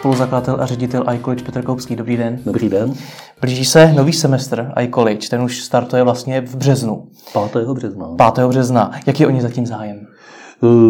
spoluzakladatel a ředitel iCollege Petr Koupský. Dobrý den. Dobrý den. Blíží se nový semestr iCollege, ten už startuje vlastně v březnu. 5. března. 5. března. Jaký je o ně zatím zájem?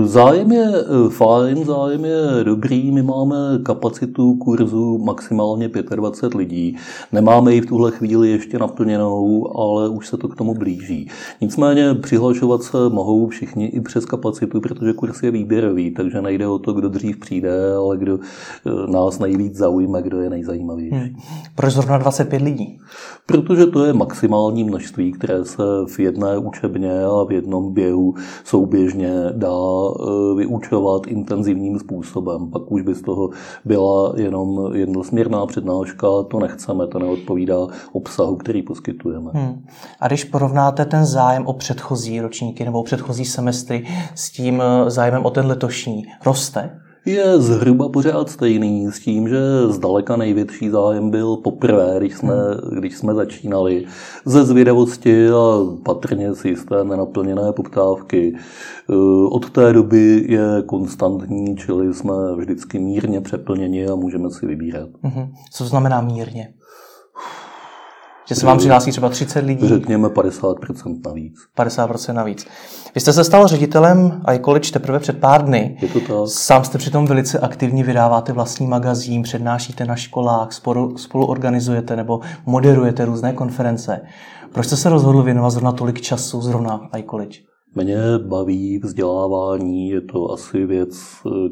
Zájem je eh, fajn, zájem je dobrý, my máme kapacitu kurzu maximálně 25 lidí. Nemáme ji v tuhle chvíli ještě naplněnou, ale už se to k tomu blíží. Nicméně přihlašovat se mohou všichni i přes kapacitu, protože kurz je výběrový, takže nejde o to, kdo dřív přijde, ale kdo eh, nás nejvíc zaujme, kdo je nejzajímavější. Hmm. Proč zrovna 25 lidí? Protože to je maximální množství, které se v jedné učebně a v jednom běhu souběžně dá vyučovat intenzivním způsobem. Pak už by z toho byla jenom jednosměrná přednáška, to nechceme, to neodpovídá obsahu, který poskytujeme. Hmm. A když porovnáte ten zájem o předchozí ročníky nebo o předchozí semestry s tím e, zájmem o ten letošní, roste? Je zhruba pořád stejný s tím, že zdaleka největší zájem byl poprvé, když jsme, když jsme začínali ze zvědavosti a patrně z jisté nenaplněné poptávky. Eh, od té doby je konstantní, čili jsme vždycky mírně přeplněni a můžeme si vybírat. Mhm. Co znamená mírně? Že se vám přihlásí třeba 30 lidí? Řekněme 50% navíc. 50% navíc. Vy jste se stal ředitelem iCollege teprve před pár dny. Je to tak. Sám jste přitom velice aktivní, vydáváte vlastní magazín, přednášíte na školách, spolu, spolu organizujete nebo moderujete různé konference. Proč jste se rozhodl věnovat zrovna tolik času zrovna iCollege? Mě baví vzdělávání, je to asi věc,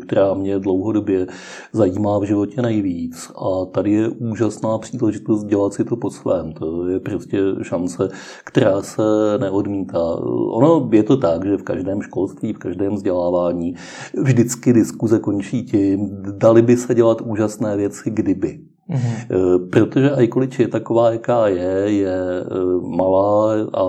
která mě dlouhodobě zajímá v životě nejvíc. A tady je úžasná příležitost dělat si to po svém. To je prostě šance, která se neodmítá. Ono je to tak, že v každém školství, v každém vzdělávání vždycky diskuze končí tím, dali by se dělat úžasné věci, kdyby. Mm-hmm. Protože iCollege je taková, jaká je, je eh, malá a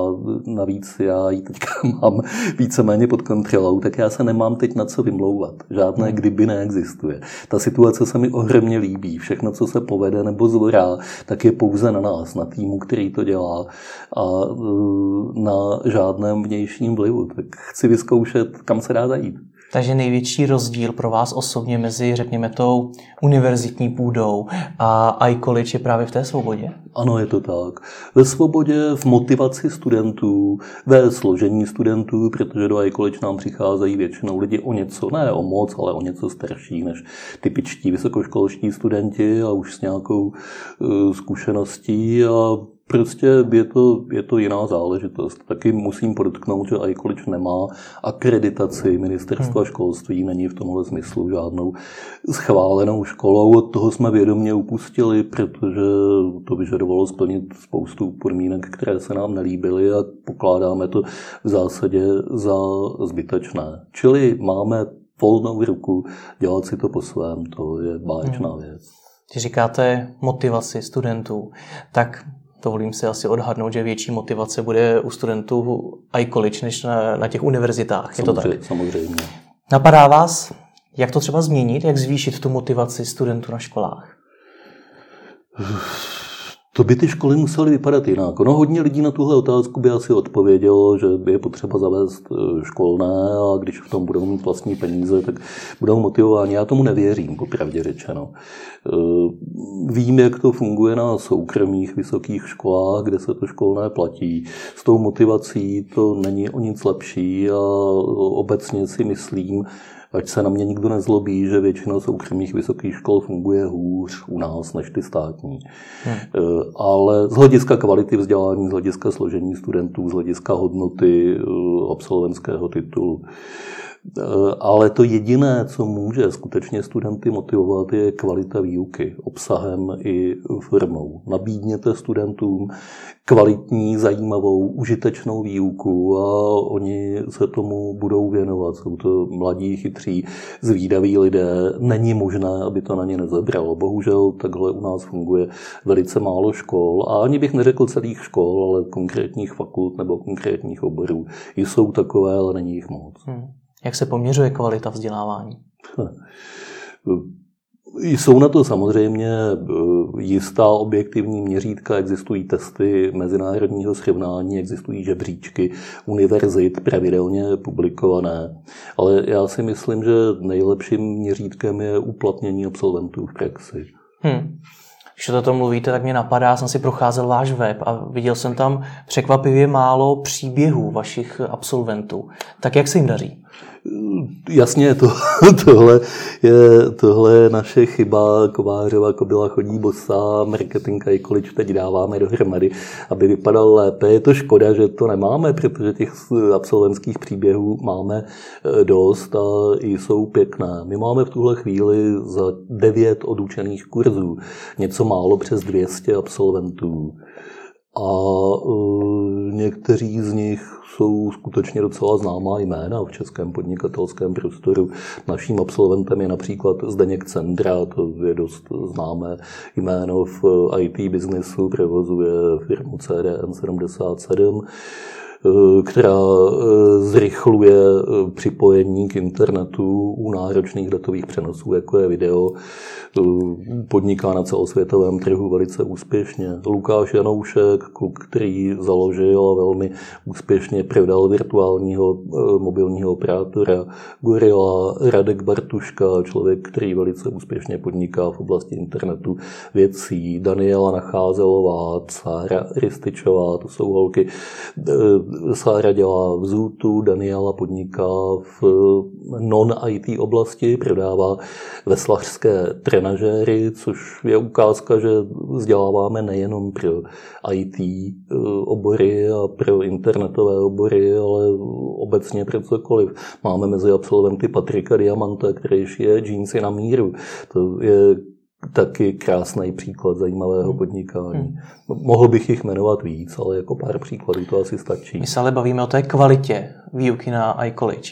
navíc já ji teďka mám víceméně pod kontrolou, tak já se nemám teď na co vymlouvat. Žádné mm-hmm. kdyby neexistuje. Ta situace se mi ohromně líbí. Všechno, co se povede nebo zvorá, tak je pouze na nás, na týmu, který to dělá a na žádném vnějším vlivu. Tak chci vyzkoušet, kam se dá zajít. Takže největší rozdíl pro vás osobně mezi, řekněme, tou univerzitní půdou a iCollege je právě v té svobodě? Ano, je to tak. Ve svobodě, v motivaci studentů, ve složení studentů, protože do iCollege nám přicházejí většinou lidi o něco, ne o moc, ale o něco starší než typičtí vysokoškolští studenti a už s nějakou uh, zkušeností a Prostě je to, je to jiná záležitost. Taky musím podotknout, že iCollege nemá akreditaci ministerstva hmm. školství, není v tomhle smyslu žádnou schválenou školou. Od toho jsme vědomě upustili, protože to vyžadovalo splnit spoustu podmínek, které se nám nelíbily a pokládáme to v zásadě za zbytečné. Čili máme volnou ruku dělat si to po svém, to je báječná hmm. věc. Když říkáte motivaci studentů, tak dovolím si asi odhadnout, že větší motivace bude u studentů iCollege než na, na těch univerzitách. Je to tak? Samozřejmě. Napadá vás, jak to třeba změnit, jak zvýšit tu motivaci studentů na školách? To by ty školy musely vypadat jinak. Ono hodně lidí na tuhle otázku by asi odpovědělo, že by je potřeba zavést e, školné a když v tom budou mít vlastní peníze, tak budou motivováni. Já tomu nevěřím, popravdě řečeno. E, vím, jak to funguje na soukromých vysokých školách, kde se to školné platí. S tou motivací to není o nic lepší a obecně si myslím, ať se na mě nikdo nezlobí, že většina soukromých vysokých škol funguje hůř u nás než ty státní. Hmm. Eh, ale z hlediska kvality vzdělání, z hlediska složení studentů, z hlediska hodnoty eh, absolventského titulu, ale to jediné, co může skutečně studenty motivovat, je kvalita výuky obsahem i formou. Nabídněte studentům kvalitní, zajímavou, užitečnou výuku a oni se tomu budou věnovat. Jsou to mladí, chytří, zvídaví lidé. Není možné, aby to na ně nezabralo. Bohužel takhle u nás funguje velice málo škol a ani bych neřekl celých škol, ale konkrétních fakult nebo konkrétních oborů. Jsou takové, ale není jich moc. Hmm. Jak se poměřuje kvalita vzdělávání? Jsou na to samozřejmě eh, jistá objektivní měřítka, existují testy mezinárodního srovnání, existují žebříčky univerzit pravidelně publikované, ale já si myslím, že nejlepším měřítkem je uplatnění absolventů v praxi. Hmm. Když o tom mluvíte, tak mě napadá, jsem si procházel váš web a viděl jsem tam překvapivě málo příběhů vašich absolventů. Tak jak se jim daří? Jasně, to, tohle, je, tohle je naše chyba. Kovářova kobila chodí bosá, marketing a college teď dáváme dohromady, aby vypadal lépe. Je to škoda, že to nemáme, protože těch absolventských příběhů máme eh, dost a jsou pěkné. My máme v tuhle chvíli za devět odučených kurzů něco málo přes 200 absolventů. A uh, někteří z nich jsou skutečně docela známá jména v českém podnikatelském prostoru. Naším absolventem je například Zdeněk Cendra, to je dost známé jméno v IT biznesu, provozuje firmu CDN 77 Eh, která eh, zrychluje eh, připojení k internetu u náročných datových přenosů, jako je video, podniká na celosvětovém trhu velice úspěšně. Lukáš Janoušek, kluk, který založil a velmi úspěšně prodal virtuálního mobilního operátora Gorilla, Radek Bartuška, člověk, který velice úspěšně podniká v oblasti internetu věcí, Daniela Nacházelová, Sára Rističová, to jsou holky Sára dělá v Zootu, Daniela podniká v non-IT oblasti, prodává veslařské trenažéry, což je ukázka, že vzděláváme nejenom pro IT eh, obory a pro internetové obory, ale obecně pro cokoliv. Máme mezi absolventy Patrika Diamanta, který šije džínsy na míru. To je taky krásný příklad zajímavého hmm. podnikání. Hmm. Mohl bych jich jmenovat víc, ale jako pár příkladů to asi stačí. My se ale bavíme o té kvalitě výuky na iCollege.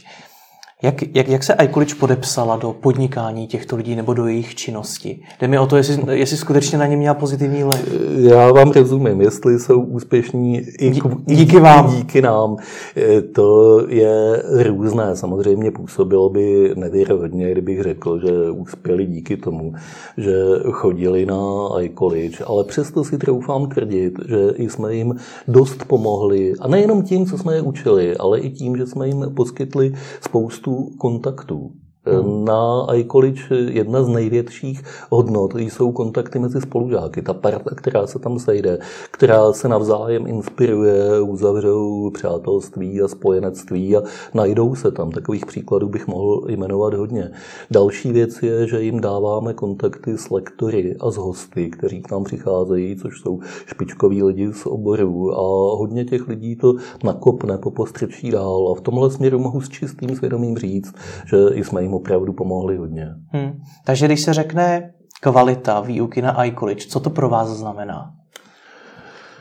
Jak, jak, jak se iCollege podepsala do podnikání těchto lidí nebo do jejich činnosti? Jde mi o to, jestli, jestli skutečně na ně měla pozitivní vliv. Já vám rozumím, jestli jsou úspěšní i, Dí, díky vám. díky nám. E, to je různé. Samozřejmě působilo by nevěrohodně, kdybych řekl, že uspěli díky tomu, že chodili na iCollege, ale přesto si troufám tvrdit, že jsme jim dost pomohli. A nejenom tím, co jsme je učili, ale i tím, že jsme jim poskytli spoustu spoustu kontaktů. Hmm. Na iCollege jedna z největších hodnot jsou kontakty mezi spolužáky. Ta parta, která se tam sejde, která se navzájem inspiruje, uzavřou přátelství a spojenectví a najdou se tam. Takových příkladů bych mohl jmenovat hodně. Další věc je, že jim dáváme kontakty s lektory a s hosty, kteří k nám přicházejí, což jsou špičkoví lidi z oboru a hodně těch lidí to nakopne, popostřečí dál a v tomhle směru mohu s čistým svědomím říct, že jsme jim opravdu pomohli hodně. Hmm. Takže když se řekne kvalita výuky na iCollege, co to pro vás znamená?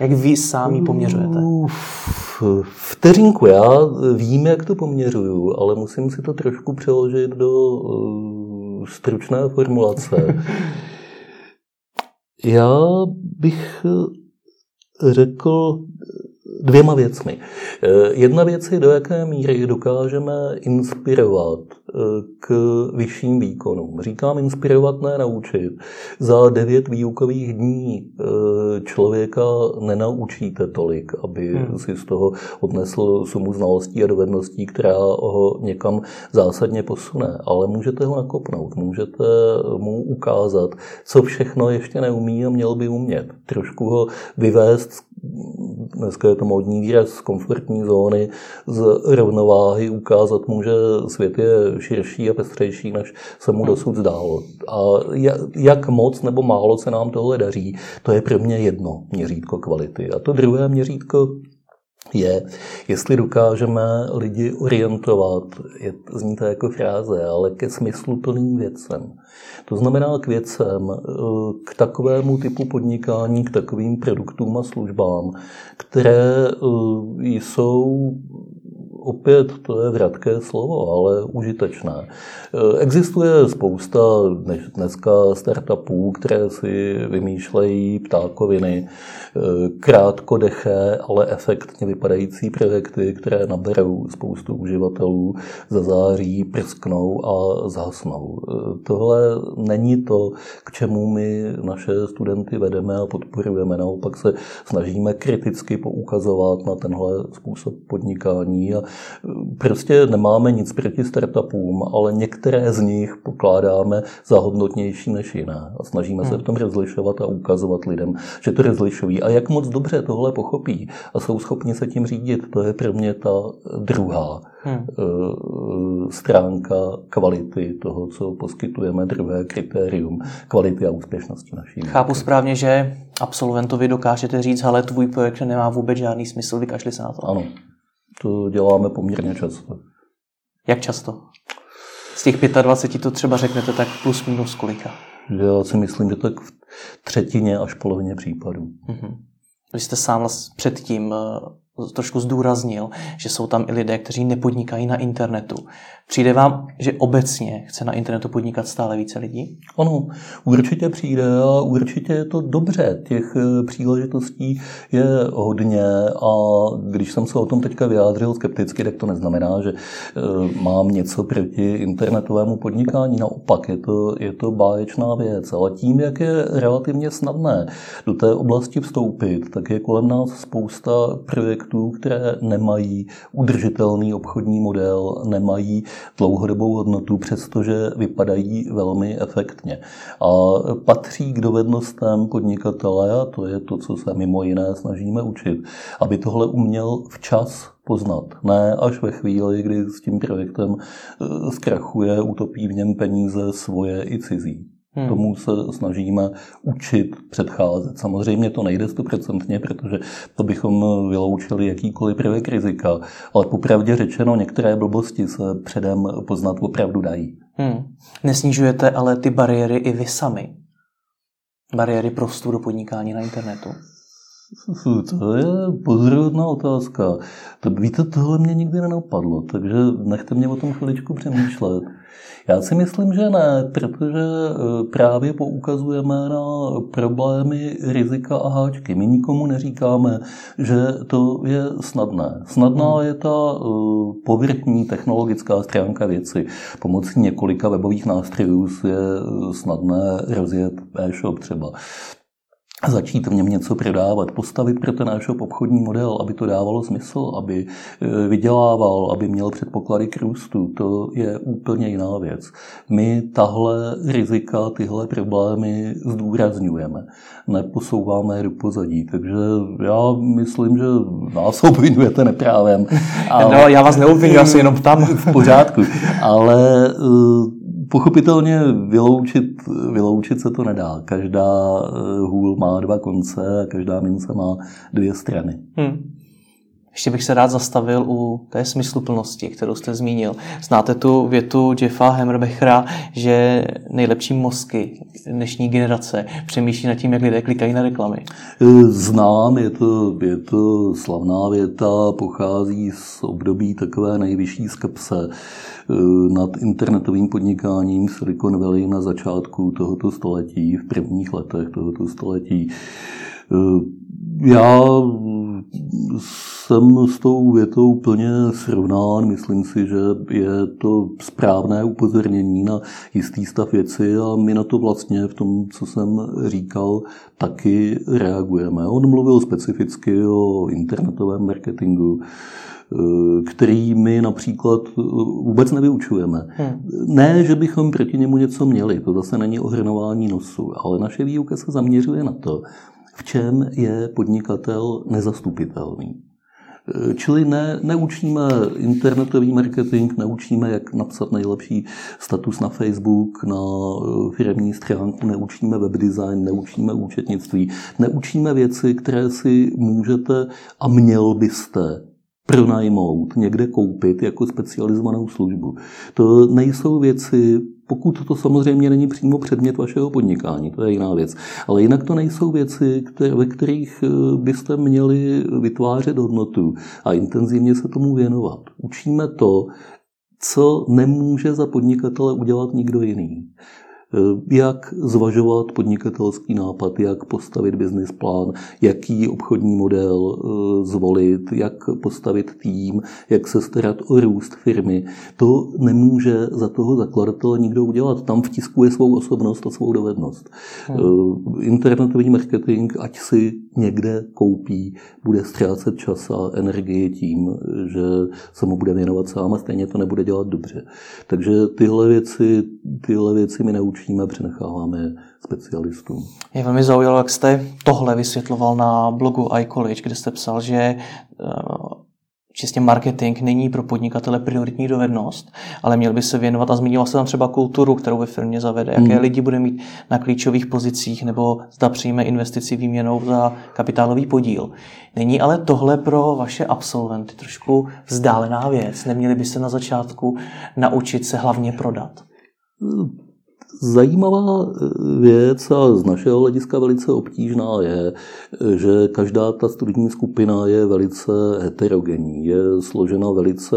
Jak vy sami poměřujete? Vteřinku, já vím, jak to poměřuju, ale musím si to trošku přeložit do uh, stručné formulace. já bych řekl dvěma věcmi. Jedna věc je, do jaké míry dokážeme inspirovat k vyšším výkonům. Říkám inspirovat, ne naučit. Za devět výukových dní e, člověka nenaučíte tolik, aby hmm. si z toho odnesl sumu znalostí a dovedností, která ho někam zásadně posune. Ale můžete ho nakopnout, můžete mu ukázat, co všechno ještě neumí a měl by umět. Trošku ho vyvést dneska je to modní výraz z komfortní zóny, z rovnováhy, ukázat mu, že svět je širší a pestřejší, než se mu dosud zdálo. A jak moc nebo málo se nám tohle daří, to je pro mě jedno měřítko kvality. A to druhé měřítko je, jestli dokážeme lidi orientovat, je, zní to jako fráze, ale ke smysluplným věcem. To znamená k věcem, k takovému typu podnikání, k takovým produktům a službám, které eh, jsou opět to je vratké slovo, ale užitečné. Existuje spousta dneska startupů, které si vymýšlejí ptákoviny, krátkodeché, ale efektně vypadající projekty, které naberou spoustu uživatelů, zazáří, prsknou a zhasnou. Tohle není to, k čemu my naše studenty vedeme a podporujeme. Naopak se snažíme kriticky poukazovat na tenhle způsob podnikání a prostě nemáme nic proti startupům, ale některé z nich pokládáme za hodnotnější než jiné a snažíme se v tom rozlišovat a ukazovat lidem, že to rozlišují. A jak moc dobře tohle pochopí a jsou schopni se tím řídit, to je pro mě ta druhá hmm. stránka kvality toho, co poskytujeme, druhé kritérium kvality a úspěšnosti naší. Chápu správně, že absolventovi dokážete říct, ale tvůj projekt nemá vůbec žádný smysl, vykašli se na to. Ano, to děláme poměrně často. Jak často? Z těch 25 to třeba řeknete tak plus minus kolika? Já si myslím, že tak v třetině až polovině případů. Mm-hmm. Vy jste sám předtím eh, trošku zdůraznil, že jsou tam i lidé, kteří nepodnikají na internetu. Přijde vám, že obecně chce na internetu podnikat stále více lidí? Ano, určitě přijde a určitě je to dobře. Těch eh, příležitostí je hodně a když jsem se o tom teďka vyjádřil skepticky, tak to neznamená, že eh, mám něco proti internetovému podnikání. Naopak, je to, je to báječná věc. Ale tím, jak je relativně snadné do té oblasti vstoupit, tak je kolem nás spousta projektů, které nemají udržitelný obchodní model, nemají dlouhodobou hodnotu, přestože vypadají velmi efektně. A patří k dovednostem podnikatele, a to je to, co se mimo jiné snažíme učit, aby tohle uměl včas poznat. Ne až ve chvíli, kdy s tím projektem eh, zkrachuje, utopí v něm peníze svoje i cizí. Hmm. Tomu se snažíme učit, předcházet. Samozřejmě to nejde stoprocentně, protože to bychom vyloučili jakýkoliv prvek rizika, ale popravdě řečeno, některé blbosti se předem poznat opravdu dají. Hmm. Nesnižujete ale ty bariéry i vy sami? Bariéry pro vstup do podnikání na internetu? To je pozoruhodná otázka. To, víte, tohle mě nikdy nenapadlo, takže nechte mě o tom chviličku přemýšlet. Já si myslím, že ne, protože e, právě poukazujeme na problémy, rizika a háčky. My nikomu neříkáme, že to je snadné. Snadná hmm. je ta e, povrchní technologická stránka věci. Pomocí několika webových nástrojů je snadné rozjet e-shop třeba začít v něm něco prodávat, postavit pro ten náš obchodní model, aby to dávalo smysl, aby e, vydělával, aby měl předpoklady k růstu, to je úplně jiná věc. My tahle rizika, tyhle problémy zdůrazňujeme, neposouváme do pozadí, takže já myslím, že nás obvinujete neprávem. Ale... No, já vás neobvinuji, já se jenom tam. V pořádku, ale e, Pochopitelně vyloučit, vyloučit se to nedá. Každá eh, hůl má dva konce a každá mince má dvě strany. Hmm. Ještě bych se rád zastavil u té smysluplnosti, kterou jste zmínil. Znáte tu větu Jeffa Hammerbechera, že nejlepší mozky dnešní generace přemýšlí nad tím, jak lidé klikají na reklamy? Eh, znám, je to, je to slavná věta, pochází z období takové nejvyšší skepse Eh, nad internetovým podnikáním Silicon Valley na začátku tohoto století, v prvních letech tohoto století. Eh, já jsem s tou větou plně srovnán. Myslím si, že je to správné upozornění na jistý stav věci a my na to vlastně v tom, co jsem říkal, taky reagujeme. On mluvil specificky o internetovém marketingu který my například eh, vůbec nevyučujeme. Hmm. Ne, že bychom proti němu něco měli, to zase není ohrnování nosu, ale naše výuka se zaměřuje na to, v čem je podnikatel nezastupitelný. Čili ne, neučíme internetový marketing, neučíme, jak napsat nejlepší status na Facebook, na eh, firmní stránku, neučíme web design, neučíme účetnictví, neučíme věci, které si můžete a měl byste pronajmout, někde koupit jako specializovanou službu. To nejsou věci, pokud to samozřejmě není přímo předmět vašeho podnikání, to je jiná věc. Ale jinak to nejsou věci, které, ve kterých eh, byste měli vytvářet hodnotu a intenzivně se tomu věnovat. Učíme to, co nemůže za podnikatele udělat nikdo jiný. Eh, jak zvažovat podnikatelský nápad, jak postavit business plán, jaký obchodní model eh, zvolit, jak postavit tým, jak se starat o růst firmy. To nemůže za toho zakladatele nikdo udělat. Tam vtiskuje svou osobnost a svou dovednost. Hmm. Internetový marketing, ať si někde koupí, bude ztrácet čas a energii tím, že se mu bude věnovat sám a stejně to nebude dělat dobře. Takže tyhle věci, tyhle věci mi neučí učíme, přenecháváme specialistům. Je velmi zaujalo, jak jste tohle vysvětloval na blogu iCollege, kde jste psal, že eh, čistě marketing není pro podnikatele prioritní dovednost, ale měl by se věnovat a zmínil se tam třeba kulturu, kterou ve firmě zavede, jaké hmm. lidi bude mít na klíčových pozicích nebo zda přijme investici výměnou za kapitálový podíl. Není ale tohle pro vaše absolventy trošku vzdálená věc? Neměli by se na začátku naučit se hlavně prodat? Zajímavá eh, věc a z našeho hlediska velice obtížná je, že každá ta studijní skupina je velice heterogenní, je složena velice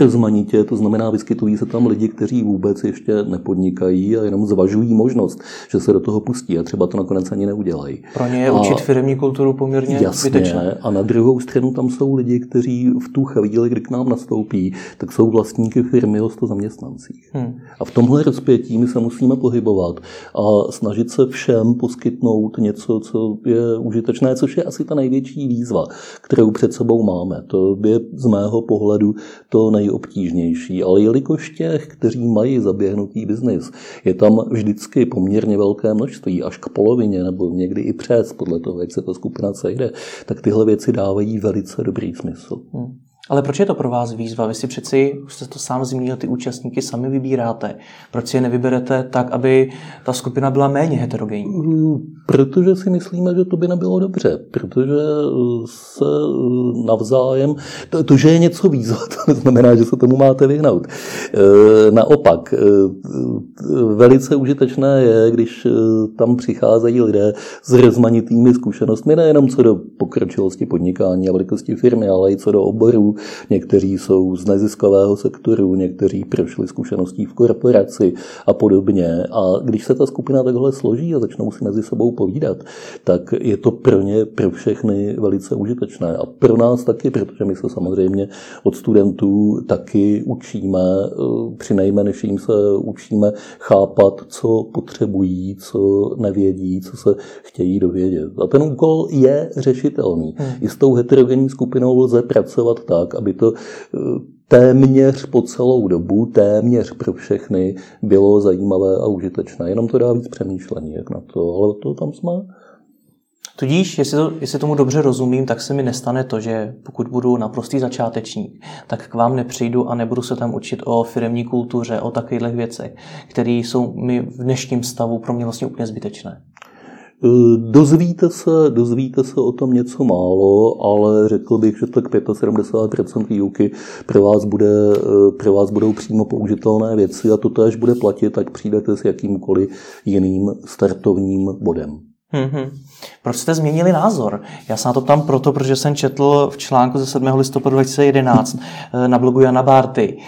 rozmanitě, to znamená, vyskytují se tam lidi, kteří vůbec ještě nepodnikají a jenom zvažují možnost, že se do toho pustí a třeba to nakonec ani neudělají. Pro ně je a učit firmní kulturu poměrně jasně, zbytečné. A na druhou stranu tam jsou lidi, kteří v tu chvíli, kdy k nám nastoupí, tak jsou vlastníky firmy o 100 zaměstnancích. Hmm. A v tomhle rozpětí my se musíme musíme pohybovat a snažit se všem poskytnout něco, co je užitečné, což je asi ta největší výzva, kterou před sebou máme. To je z mého pohledu to nejobtížnější. Ale jelikož těch, kteří mají zaběhnutý biznis, je tam vždycky poměrně velké množství, až k polovině nebo někdy i přes, podle toho, jak se ta skupina sejde, tak tyhle věci dávají velice dobrý smysl. Hmm. Ale proč je to pro vás výzva? Vy si přeci, už jste to sám zmínil, ty účastníky sami vybíráte. Proč si je nevyberete tak, aby ta skupina byla méně heterogenní? Mm, protože si myslíme, že to by nebylo dobře. Protože eh, se eh, navzájem... To, to že je něco výzva, to neznamená, že se tomu máte vyhnout. Eh, naopak, velice užitečné je, když tam přicházejí lidé s rozmanitými zkušenostmi, nejenom co do pokročilosti podnikání a velikosti firmy, ale i co do oborů, někteří jsou z neziskového sektoru, někteří prošli zkušeností v korporaci a podobně. A když se ta skupina takhle složí a začnou si mezi sebou povídat, tak je to pro ně, pro všechny velice užitečné. A pro nás taky, protože my se samozřejmě od studentů taky učíme, eh, při nejmenším se učíme chápat, co potřebují, co nevědí, co se chtějí dovědět. A ten úkol je řešitelný. Hmm. I s tou heterogenní skupinou lze pracovat tak, tak, aby to eh, téměř po celou dobu, téměř pro všechny bylo zajímavé a užitečné. Jenom to dá víc přemýšlení, jak na to, ale to tam jsme. Tudíž, jestli, to, jestli tomu dobře rozumím, tak se mi nestane to, že pokud budu naprostý začátečník, tak k vám nepřijdu a nebudu se tam učit o firmní kultuře, o takových věcech, které jsou mi v dnešním stavu pro mě vlastně úplně zbytečné. Eh, dozvíte se, dozvíte se o tom něco málo, ale řekl bych, že tak 75% výuky pro vás, bude, eh, pro vás budou přímo použitelné věci a to též bude platit, ať přijdete s jakýmkoliv jiným startovním bodem. Mm-hmm. Proč jste změnili názor? Já se na to ptám proto, protože jsem četl v článku ze 7. listopadu 2011 eh, na blogu Jana Bárty.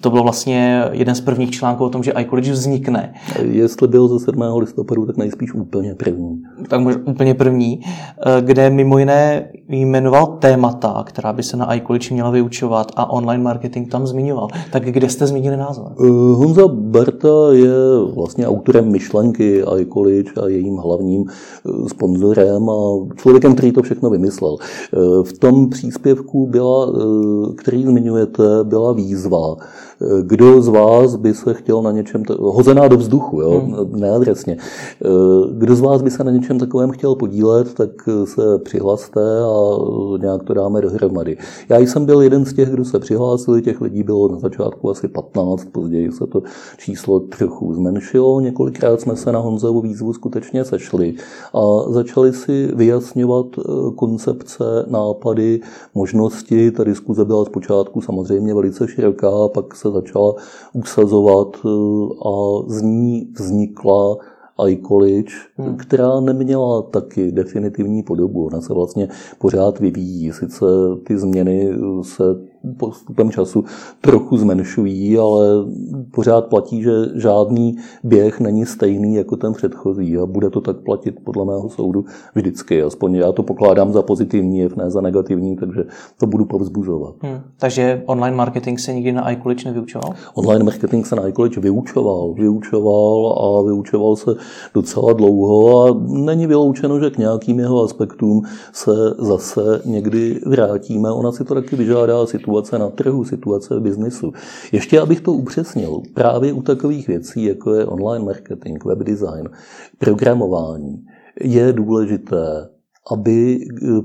To bylo vlastně jeden z prvních článků o tom, že iCollege vznikne. Jestli byl ze 7. listopadu, tak nejspíš úplně první. Tak možná úplně první, eh, kde mimo jiné jmenoval témata, která by se na iCollege měla vyučovat a online marketing tam zmiňoval. Tak kde jste změnili názor? Eh, Honza Barta je vlastně autorem myšlenky iCollege a jejím hlavním sponzorem a člověkem, který to všechno vymyslel. V tom příspěvku byla, který zmiňujete, byla výzva Kdo z vás by se chtěl na něčem, hozená do vzduchu, jo? Hmm. neadresně, kdo z vás by se na něčem takovém chtěl podílet, tak se přihlaste a nějak to dáme dohromady. Já jsem byl jeden z těch, kdo se přihlásili, těch lidí bylo na začátku asi 15, později se to číslo trochu zmenšilo. Několikrát jsme se na Honzovu výzvu skutečně sešli a začali si vyjasňovat koncepce, nápady, možnosti. Ta diskuze byla zpočátku samozřejmě velice široká, pak se začala usazovat eh, a z ní vznikla iCollege, hmm. která neměla taky definitivní podobu. Ona se vlastně pořád vyvíjí. Sice ty změny se postupem času trochu zmenšují, ale pořád platí, že žádný běh není stejný jako ten předchozí a bude to tak platit podle mého soudu vždycky. Aspoň já to pokládám za pozitivní jev, ne za negativní, takže to budu povzbuzovat. Hmm. Takže online marketing se nikdy na iCollege nevyučoval? Online marketing se na iCollege vyučoval. Vyučoval a vyučoval se docela dlouho a není vyloučeno, že k nějakým jeho aspektům se zase někdy vrátíme. Ona si to taky vyžádá situace situace na trhu, situace v biznisu. Ještě abych to upřesnil, právě u takových věcí, jako je online marketing, web design, programování, je důležité, aby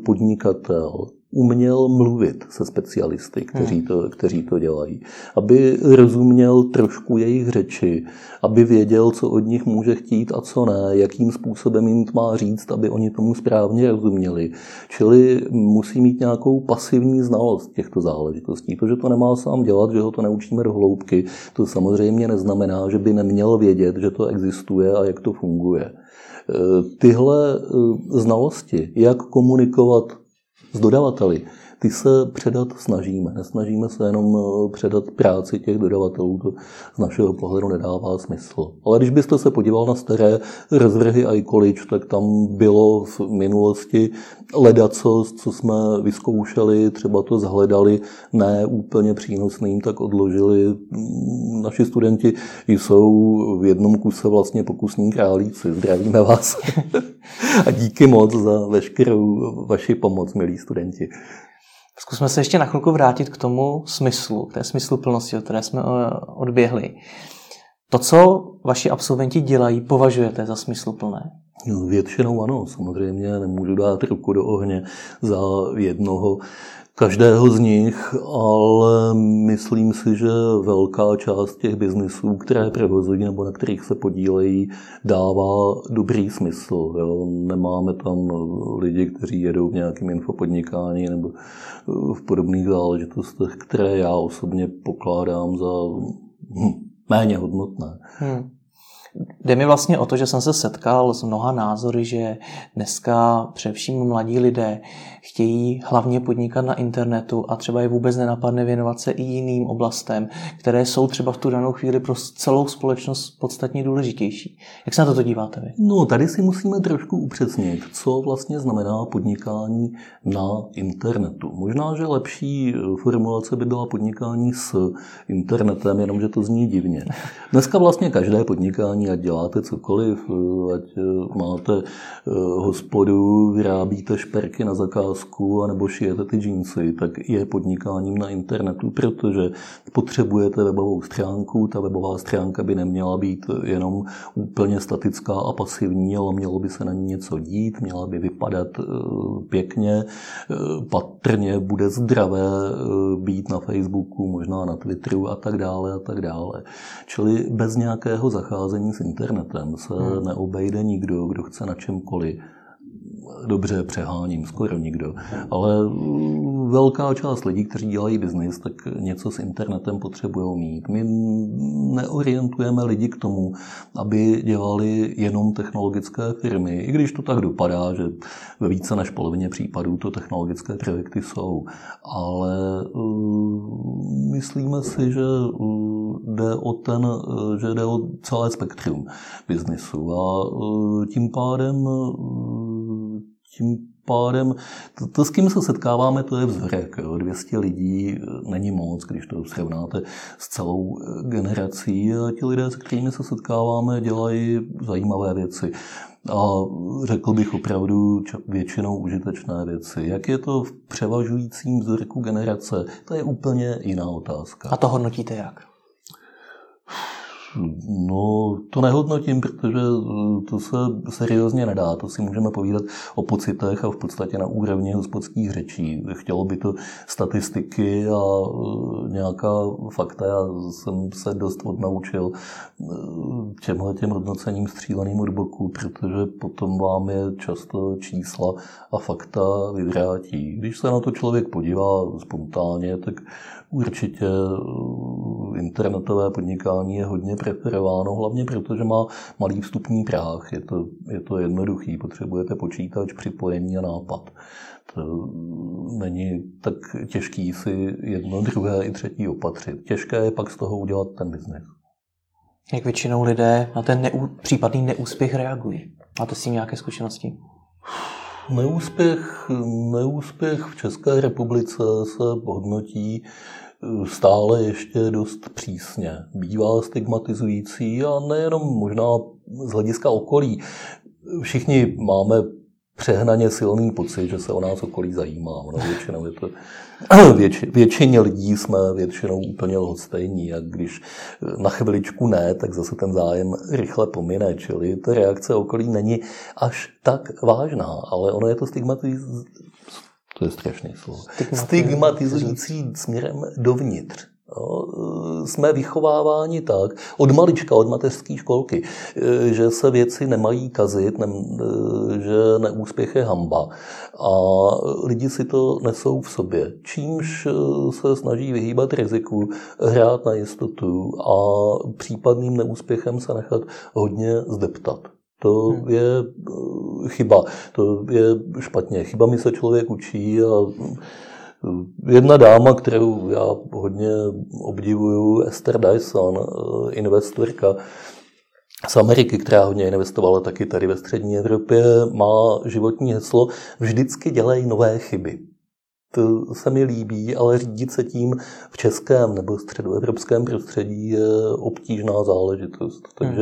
podnikatel uměl mluvit se specialisty, kteří hmm. to, kteří to dělají. Aby rozuměl trošku jejich řeči, aby věděl, co od nich může chtít a co ne, jakým způsobem jim to má říct, aby oni tomu správně rozuměli. Čili musí mít nějakou pasivní znalost těchto záležitostí. To, že to nemá sám dělat, že ho to neučíme do hloubky, to samozřejmě neznamená, že by neměl vědět, že to existuje a jak to funguje. E, tyhle e, znalosti, jak komunikovat s dodavateli ty se předat snažíme. Nesnažíme se jenom eh, předat práci těch dodavatelů, to z našeho pohledu nedává smysl. Ale když byste se podíval na staré rozvrhy iCollege, tak tam bylo v minulosti ledaco, co jsme vyzkoušeli, třeba to zhledali, ne úplně přínosným, tak odložili. Naši studenti jsou v jednom kuse vlastně pokusní králíci. Zdravíme vás a díky moc za veškerou vaši pomoc, milí studenti. Zkusme se ještě na chvilku vrátit k tomu smyslu, k té smysluplnosti, o které jsme eh, odběhli. To, co vaši absolventi dělají, považujete za smysluplné? No, většinou ano, samozřejmě nemůžu dát ruku do ohně za jednoho každého z nich, ale myslím si, že velká část těch biznisů, které provozují nebo na kterých se podílejí, dává dobrý smysl. Jo. Nemáme tam lidi, kteří jedou v nějakém infopodnikání nebo v podobných záležitostech, které já osobně pokládám za hm, méně hodnotné. Hmm. Jde mi vlastně o to, že jsem se setkal s mnoha názory, že dneska především mladí lidé chtějí hlavně podnikat na internetu a třeba je vůbec nenapadne věnovat se i jiným oblastem, které jsou třeba v tu danou chvíli pro celou společnost podstatně důležitější. Jak se na to díváte vy? No, tady si musíme trošku upřesnit, co vlastně znamená podnikání na internetu. Možná, že lepší formulace by byla podnikání s internetem, jenomže to zní divně. Dneska vlastně každé podnikání, ať děláte cokoliv, ať máte eh, hospodu, vyrábíte šperky na zakázku, anebo šijete ty džínsy, tak je podnikáním na internetu, protože potřebujete webovou stránku. Ta webová stránka by neměla být jenom úplně statická a pasivní, ale mělo by se na ní něco dít, měla by vypadat eh, pěkně, eh, patrně bude zdravé eh, být na Facebooku, možná na Twitteru a tak dále a tak dále. Čili bez nějakého zacházení s internetem se hmm. neobejde nikdo, kdo chce na čemkoliv dobře přeháním, skoro nikdo. Ale velká část lidí, kteří dělají biznis, tak něco s internetem potřebují mít. My neorientujeme lidi k tomu, aby dělali jenom technologické firmy, i když to tak dopadá, že ve více než polovině případů to technologické projekty jsou. Ale uh, myslíme si, že uh, jde o ten, uh, že jde o celé spektrum biznisu a tím pádem tím pádem, to, to, s kým se setkáváme, to je vzorek. Jo. 200 lidí není moc, když to srovnáte s celou eh, generací. A ti lidé, se kterými se setkáváme, dělají zajímavé věci. A řekl bych opravdu většinou užitečné věci. Jak je to v převažujícím vzorku generace, to je úplně jiná otázka. A to hodnotíte jak? No, to nehodnotím, protože eh, to se seriózně nedá. To si můžeme povídat o pocitech a v podstatě na úrovni hospodských řečí. Chtělo by to statistiky a eh, nějaká fakta. Já jsem se dost odnaučil eh, těmhle těm hodnocením stříleným od boku, protože potom vám je často čísla a fakta vyvrátí. Když se na to člověk podívá spontánně, tak určitě internetové podnikání je hodně preferováno, hlavně proto, že má malý vstupní práh. Je to, je to jednoduchý, potřebujete počítač, připojení a nápad. To není tak těžký si jedno, druhé i třetí opatřit. Těžké je pak z toho udělat ten biznes. Jak většinou lidé na ten neú, případný neúspěch reagují? Máte s tím nějaké zkušenosti? Neúspěch, neúspěch v České republice se hodnotí stále ještě dost přísně. Bývá stigmatizující a nejenom možná z hlediska okolí. Všichni máme přehnaně silný pocit, že se o nás okolí zajímá. No, většinou je to, většině lidí jsme většinou úplně lhostejní a když na chviličku ne, tak zase ten zájem rychle pomine, čili ta reakce okolí není až tak vážná, ale ono je to stigmatizující to je strašné slovo, stigmatizující směrem dovnitř. No, jsme vychováváni tak, od malička, od mateřské školky, že se věci nemají kazit, ne, že neúspěch je hamba. A lidi si to nesou v sobě, čímž se snaží vyhýbat riziku, hrát na jistotu a případným neúspěchem se nechat hodně zdeptat. To hmm. je eh, chyba, to je špatně. Chybami se člověk učí a eh, jedna dáma, kterou já hodně obdivuju, Esther Dyson, eh, investorka, z Ameriky, která hodně investovala taky tady ve střední Evropě, má životní heslo vždycky dělej nové chyby to se mi líbí, ale řídit se tím v českém nebo středoevropském prostředí je obtížná záležitost. Takže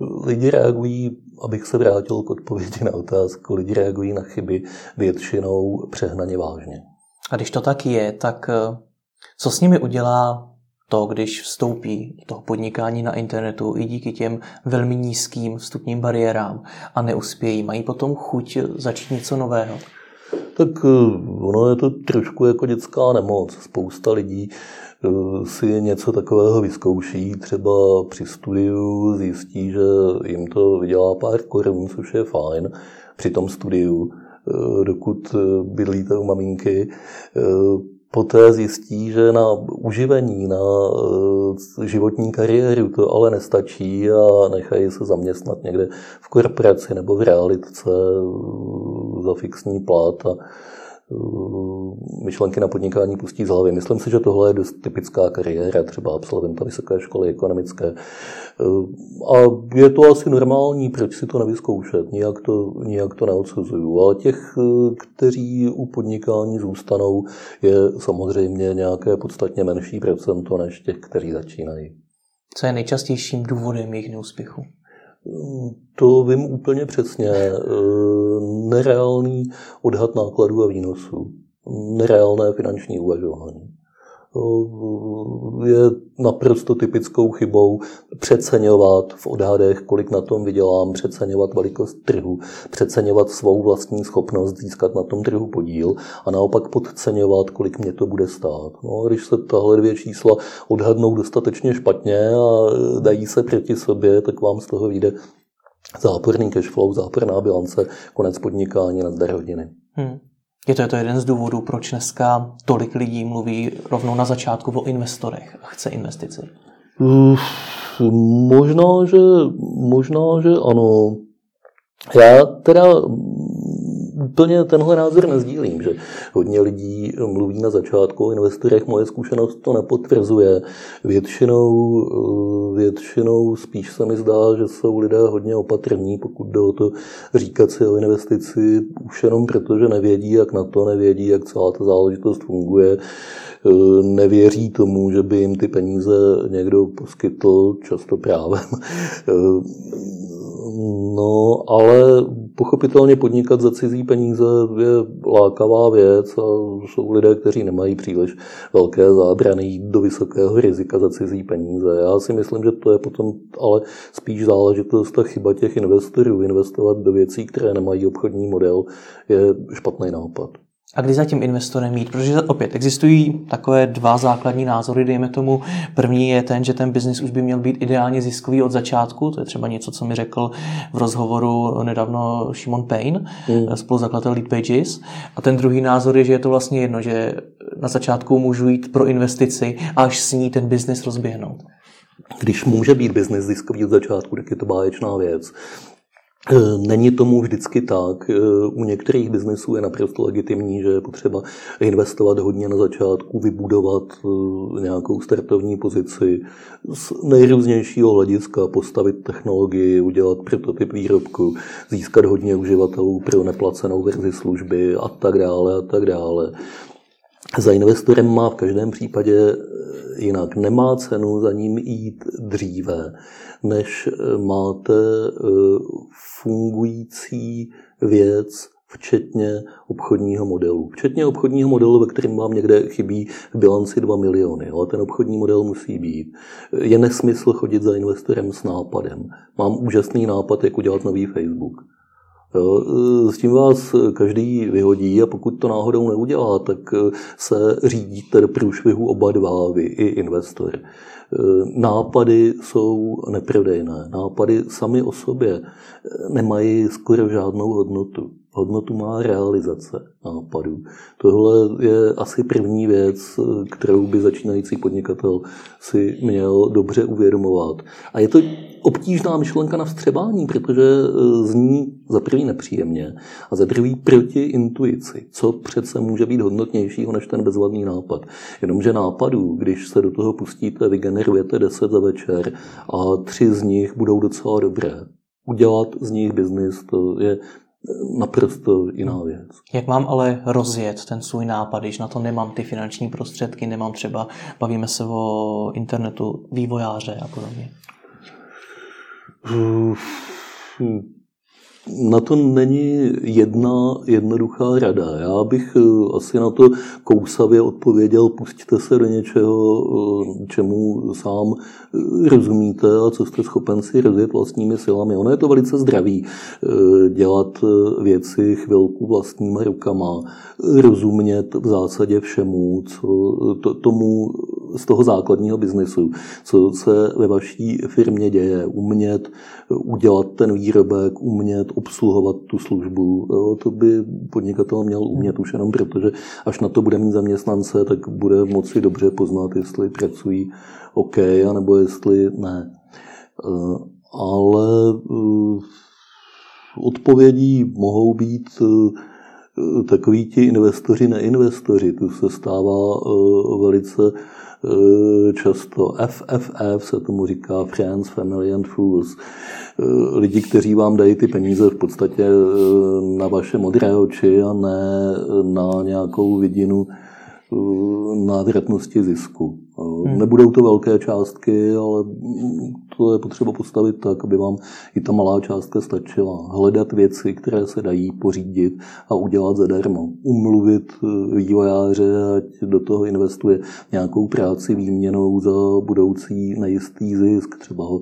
hmm. lidi reagují, abych se vrátil k odpovědi na otázku, lidi reagují na chyby většinou přehnaně vážně. A když to tak je, tak eh, co s nimi udělá to, když vstoupí do toho podnikání na internetu i díky těm velmi nízkým vstupním bariérám a neuspějí? Mají potom chuť začít něco nového? Tak eh, ono je to trošku jako dětská nemoc. Spousta lidí eh, si něco takového vyzkouší, třeba při studiu zjistí, že jim to vydělá pár korun, což je fajn při tom studiu, eh, dokud bydlíte u maminky, poté zjistí, že na uživení, na životní kariéru to ale nestačí a nechají se zaměstnat někde v korporaci nebo v realitce za fixní plat a Eh, myšlenky na podnikání pustí z hlavy. Myslím si, že tohle je dost typická kariéra, třeba absolventa vysoké školy ekonomické. Eh, a je to asi normální, proč si to nevyzkoušet, nijak to, nijak to neodsuzuju. Ale těch, eh, kteří u podnikání zůstanou, je samozřejmě nějaké podstatně menší procento než těch, kteří začínají. Co je nejčastějším důvodem jejich neúspěchu? To vím úplně přesně. E, nereálný odhad nákladů a výnosů. Nereálné finanční uvažování je naprosto typickou chybou přeceňovat v odhadech, kolik na tom vydělám, přeceňovat velikost trhu, přeceňovat svou vlastní schopnost získat na tom trhu podíl a naopak podceňovat, kolik mě to bude stát. No, když se tahle dvě čísla odhadnou dostatečně špatně a dají se proti sobě, tak vám z toho vyjde záporný cashflow, záporná bilance, konec podnikání na zdar hodiny. Hmm. Je to, je to jeden z důvodů, proč dneska tolik lidí mluví rovnou na začátku o investorech a chce investici? Možná, že, možná, že ano. Já teda úplně tenhle názor nezdílím, že hodně lidí mluví na začátku o investorech. Moje zkušenost to nepotvrzuje. Většinou, většinou spíš se mi zdá, že jsou lidé hodně opatrní, pokud jde o to říkat si o investici už jenom proto, že nevědí, jak na to, nevědí, jak celá ta záležitost funguje nevěří tomu, že by jim ty peníze někdo poskytl, často právem. No, ale Pochopitelně podnikat za cizí peníze je lákavá věc a jsou lidé, kteří nemají příliš velké zábrany jít do vysokého rizika za cizí peníze. Já si myslím, že to je potom ale spíš záležitost a chyba těch investorů. Investovat do věcí, které nemají obchodní model, je špatný nápad. A kdy za tím investorem mít? Protože opět existují takové dva základní názory, dejme tomu. První je ten, že ten biznis už by měl být ideálně ziskový od začátku. To je třeba něco, co mi řekl v rozhovoru nedávno Shimon Payne, mm. spoluzakladatel Lead Pages. A ten druhý názor je, že je to vlastně jedno, že na začátku můžu jít pro investici a až s ní ten biznis rozběhnout. Když může být biznis ziskový od začátku, tak je to báječná věc. Eh, není tomu vždycky tak. Eh, u některých biznesů je naprosto legitimní, že je potřeba investovat hodně na začátku, vybudovat eh, nějakou startovní pozici z nejrůznějšího hlediska, postavit technologii, udělat prototyp výrobku, získat hodně uživatelů pro neplacenou verzi služby a tak dále a tak dále. Za investorem má v každém případě jinak. Nemá cenu za ním jít dříve, než máte fungující věc, včetně obchodního modelu. Včetně obchodního modelu, ve kterém vám někde chybí v bilanci 2 miliony, ale ten obchodní model musí být. Je nesmysl chodit za investorem s nápadem. Mám úžasný nápad, jak udělat nový Facebook. Jo, s tím vás každý vyhodí a pokud to náhodou neudělá, tak se řídíte do průšvihu oba dva, vy i investor. Nápady jsou neprodejné. Nápady sami o sobě nemají skoro žádnou hodnotu. Hodnotu má realizace nápadů. Tohle je asi první věc, kterou by začínající podnikatel si měl dobře uvědomovat. A je to obtížná myšlenka na vstřebání, protože e, zní za prvý nepříjemně a za druhý proti intuici. Co přece může být hodnotnějšího než ten bezvadný nápad? Jenomže nápadů, když se do toho pustíte, vygenerujete 10 za večer a tři z nich budou docela dobré. Udělat z nich biznis, to je naprosto jiná věc. Jak mám ale rozjet ten svůj nápad, když na to nemám ty finanční prostředky, nemám třeba, bavíme se o internetu, vývojáře a podobně? Na to není jedna jednoduchá rada. Já bych eh, asi na to kousavě odpověděl, pustíte se do něčeho, eh, čemu sám eh, rozumíte a co jste schopen si rozjet vlastními silami. Ono je to velice zdravý dělat věci chvilku vlastníma rukama, rozumět v zásadě všemu, co to, tomu z toho základního biznesu, co se ve vaší firmě děje, umět udělat ten výrobek, umět obsluhovat tu službu. Jo, to by podnikatel měl umět už jenom proto, že až na to bude mít zaměstnance, tak bude moci dobře poznat, jestli pracují OK, anebo jestli ne. Eh, ale eh, odpovědí mohou být eh, takoví ti investoři, neinvestoři. To se stává velice často FFF se tomu říká Friends, Family and Fools. Eh, lidi, kteří vám dají ty peníze v podstatě eh, na vaše modré oči a ne na nějakou vidinu návratnosti zisku. Hmm. Nebudou to velké částky, ale to je potřeba postavit tak, aby vám i ta malá částka stačila. Hledat věci, které se dají pořídit a udělat zadarmo. Umluvit eh, vývojáře, ať do toho investuje nějakou práci výměnou za budoucí nejistý zisk. Třeba ho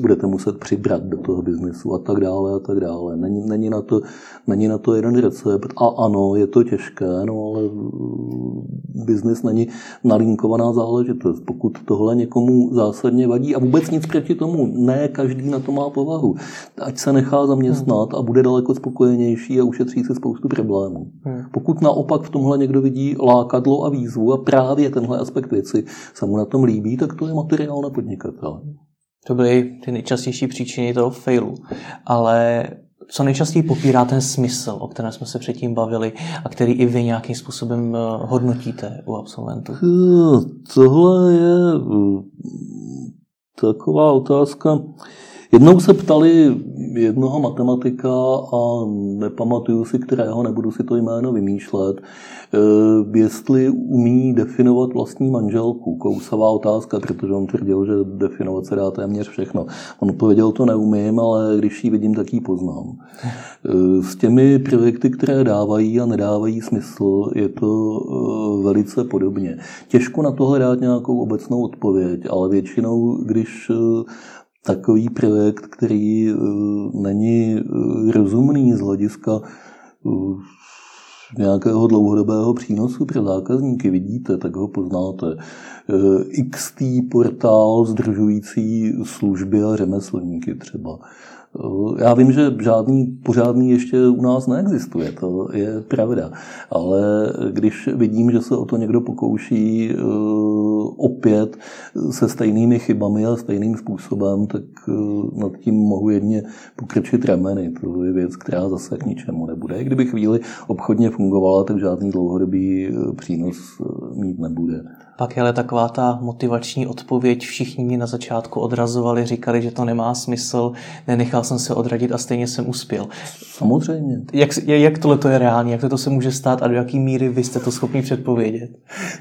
budete muset přibrat do toho biznesu a tak dále a tak dále. Není, není, na, to, není na to jeden recept a ano, je to těžké, no ale eh, biznis není nalinkovaná záležitost. Pokud tohle někomu zásadně vadí a vůbec nic proti tomu, ne každý na to má povahu, ať se nechá zaměstnat a bude daleko spokojenější a ušetří si spoustu problémů. Hmm. Pokud naopak v tomhle někdo vidí lákadlo a výzvu a právě tenhle aspekt věci se mu na tom líbí, tak to je materiál na podnikatele. To byly ty nejčastější příčiny toho failu. Ale co nejčastěji popírá ten smysl, o kterém jsme se předtím bavili a který i vy nějakým způsobem eh, hodnotíte u absolventů? Tohle je eh, taková otázka. Jednou se ptali jednoho matematika a nepamatuju si kterého, nebudu si to jméno vymýšlet, eh, jestli umí definovat vlastní manželku. Kousavá otázka, protože on tvrdil, že definovat se dá téměř všechno. On odpověděl, to neumím, ale když ji vidím, tak ji poznám. Eh, s těmi projekty, které dávají a nedávají smysl, je to eh, velice podobně. Těžko na tohle dát nějakou obecnou odpověď, ale většinou, když takový projekt, který uh, není uh, rozumný z hlediska uh, nějakého dlouhodobého přínosu pro zákazníky vidíte, tak ho poznáte. XT portál združující služby a řemeslníky třeba. Eh, já vím, že žádný pořádný ještě u nás neexistuje, to je pravda. Ale když vidím, že se o to někdo pokouší eh, opět se stejnými chybami a stejným způsobem, tak eh, nad tím mohu jedně pokrčit rameny. To je věc, která zase k ničemu nebude. Kdyby chvíli obchodně fungovala, tak žádný dlouhodobý přínos mít nebude. Pak je ale taková ta motivační odpověď, všichni mě na začátku odrazovali, říkali, že to nemá smysl, nenechal jsem se odradit a stejně jsem uspěl. Samozřejmě. Jak, jak tohle to je reálně, jak to se může stát a do jaké míry vy jste to schopni předpovědět?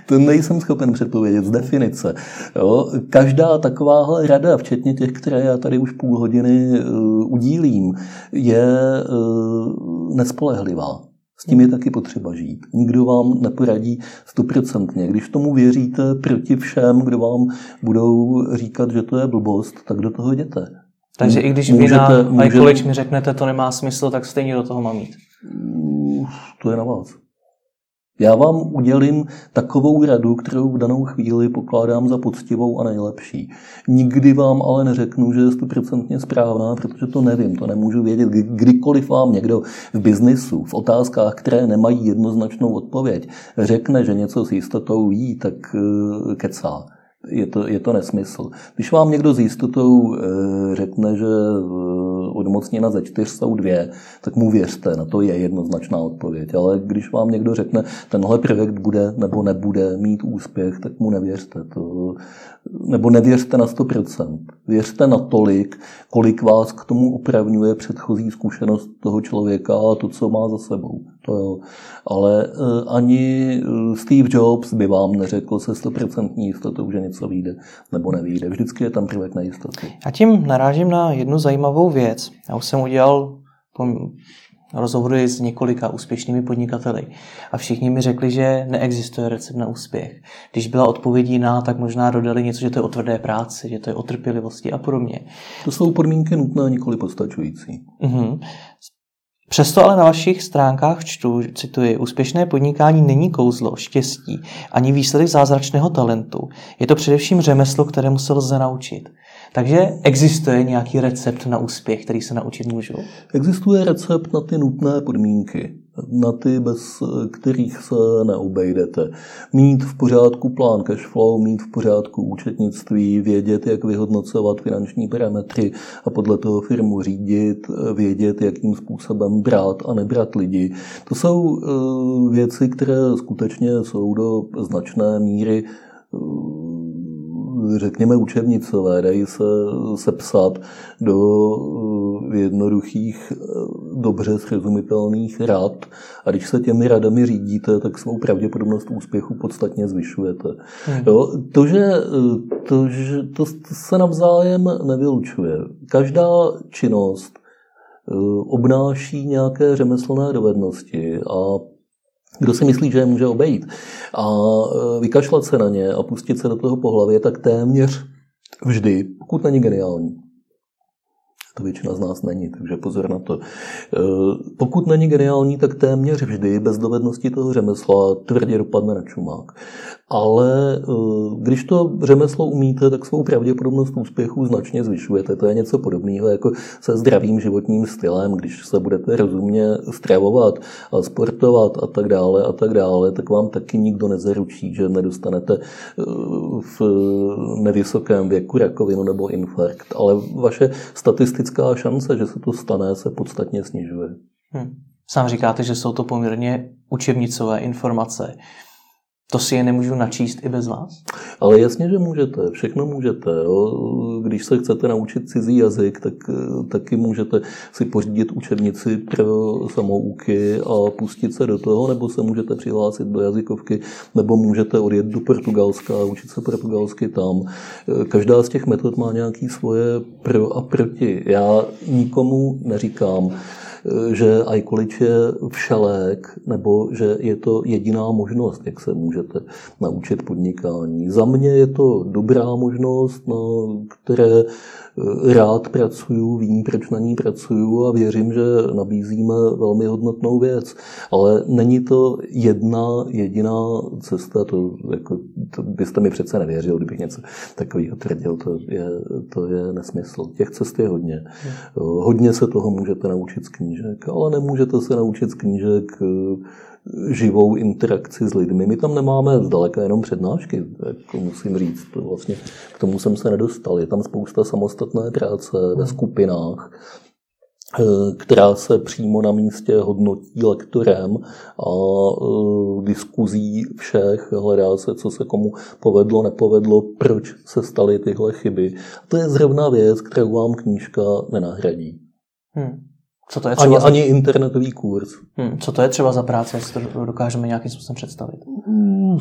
To nejsem schopen předpovědět z definice. Jo? Každá takováhle rada, včetně těch, které já tady už půl hodiny uh, udílím, je uh, nespolehlivá. S tím je taky potřeba žít. Nikdo vám neporadí stoprocentně. Když tomu věříte proti všem, kdo vám budou říkat, že to je blbost, tak do toho jděte. Takže i když můžete, vy na můžete... mi řeknete, to nemá smysl, tak stejně do toho mám jít. To je na vás. Já vám udělím takovou radu, kterou v danou chvíli pokládám za poctivou a nejlepší. Nikdy vám ale neřeknu, že je stoprocentně správná, protože to nevím, to nemůžu vědět. Kdykoliv vám někdo v biznisu, v otázkách, které nemají jednoznačnou odpověď, řekne, že něco s jistotou ví, tak eh, kecá je to, je to nesmysl. Když vám někdo s jistotou eh, řekne, že odmocněna ze čtyř jsou dvě, tak mu věřte, na to je jednoznačná odpověď. Ale když vám někdo řekne, tenhle projekt bude nebo nebude mít úspěch, tak mu nevěřte. To, nebo nevěřte na 100%. Věřte na tolik, kolik vás k tomu opravňuje předchozí zkušenost toho člověka a to, co má za sebou. To jo. Ale eh, ani Steve Jobs by vám neřekl se 100% jistotou, že něco vyjde nebo nevyjde. Vždycky je tam prvek nejistoty. A tím narážím na jednu zajímavou věc. Já už jsem udělal rozhovory s několika úspěšnými podnikateli a všichni mi řekli, že neexistuje recept na úspěch. Když byla odpověď jiná, tak možná dodali něco, že to je o tvrdé práci, že to je o trpělivosti a podobně. To jsou podmínky nutné, nikoli postačující. Uh-huh. Přesto ale na vašich stránkách čtu, cituji, úspěšné podnikání není kouzlo, štěstí, ani výsledek zázračného talentu. Je to především řemeslo, kterému se naučit. Takže existuje nějaký recept na úspěch, který se naučit můžu? Existuje recept na ty nutné podmínky, na ty, bez kterých se neobejdete. Mít v pořádku plán cash flow, mít v pořádku účetnictví, vědět, jak vyhodnocovat finanční parametry a podle toho firmu řídit, vědět, jakým způsobem brát a nebrat lidi. To jsou eh, věci, které skutečně jsou do značné míry eh, řekněme, učebnicové, dají se sepsat do eh, jednoduchých, eh, dobře srozumitelných rad a když se těmi radami řídíte, tak svou pravděpodobnost úspěchu podstatně zvyšujete. Hmm. Jo, to, že, eh, to, že to se navzájem nevylučuje. Každá činnost obnáší nějaké řemeslné dovednosti a kdo si myslí, že je může obejít? A e, vykašlat se na ně a pustit se do toho pohlavě, tak téměř vždy, pokud není geniální, to většina z nás není, takže pozor na to. E, pokud není geniální, tak téměř vždy bez dovednosti toho řemesla tvrdě dopadne na čumák ale eh, když to řemeslo umíte, tak svou pravděpodobnost úspěchu značně zvyšujete. To je něco podobného jako se zdravým životním stylem. Když se budete rozumně stravovat a sportovat a tak dále a tak dále, tak vám taky nikdo nezaručí, že nedostanete eh, v nevysokém věku rakovinu nebo infarkt. Ale vaše statistická šance, že se to stane, se podstatně snižuje. Hmm. Sám říkáte, že jsou to poměrně učebnicové informace. To si je nemůžu načíst i bez vás? Ale jasně, že můžete. Všechno můžete. Jo. Když se chcete naučit cizí jazyk, tak taky můžete si pořídit učebnici pro samouky a pustit se do toho, nebo se můžete přihlásit do jazykovky, nebo můžete odjet do Portugalska a učit se portugalsky tam. Každá z těch metod má nějaké svoje pro a proti. Já nikomu neříkám, že iCollege je všelék, nebo že je to jediná možnost, jak se můžete naučit podnikání. Za mě je to dobrá možnost, na které rád pracuju, vím, proč na ní pracuju a věřím, že nabízíme velmi hodnotnou věc. Ale není to jedna jediná cesta, to, jako, to byste mi přece nevěřil, kdybych něco takového tvrdil, to je, to je nesmysl. Těch cest je hodně. Hodně se toho můžete naučit z knížek, ale nemůžete se naučit z knížek živou interakci s lidmi. My tam nemáme zdaleka jenom přednášky, jako musím říct. To vlastně k tomu jsem se nedostal. Je tam spousta samostatné práce ve hmm. skupinách, eh, která se přímo na místě hodnotí lektorem a eh, diskuzí všech, hledá se, co se komu povedlo, nepovedlo, proč se staly tyhle chyby. A to je zrovna věc, kterou vám knížka nenahradí. Hmm. Co to je třeba ani, za... ani internetový kurz. Hmm, co to je třeba za práce, jestli to dokážeme nějakým způsobem představit? Hmm.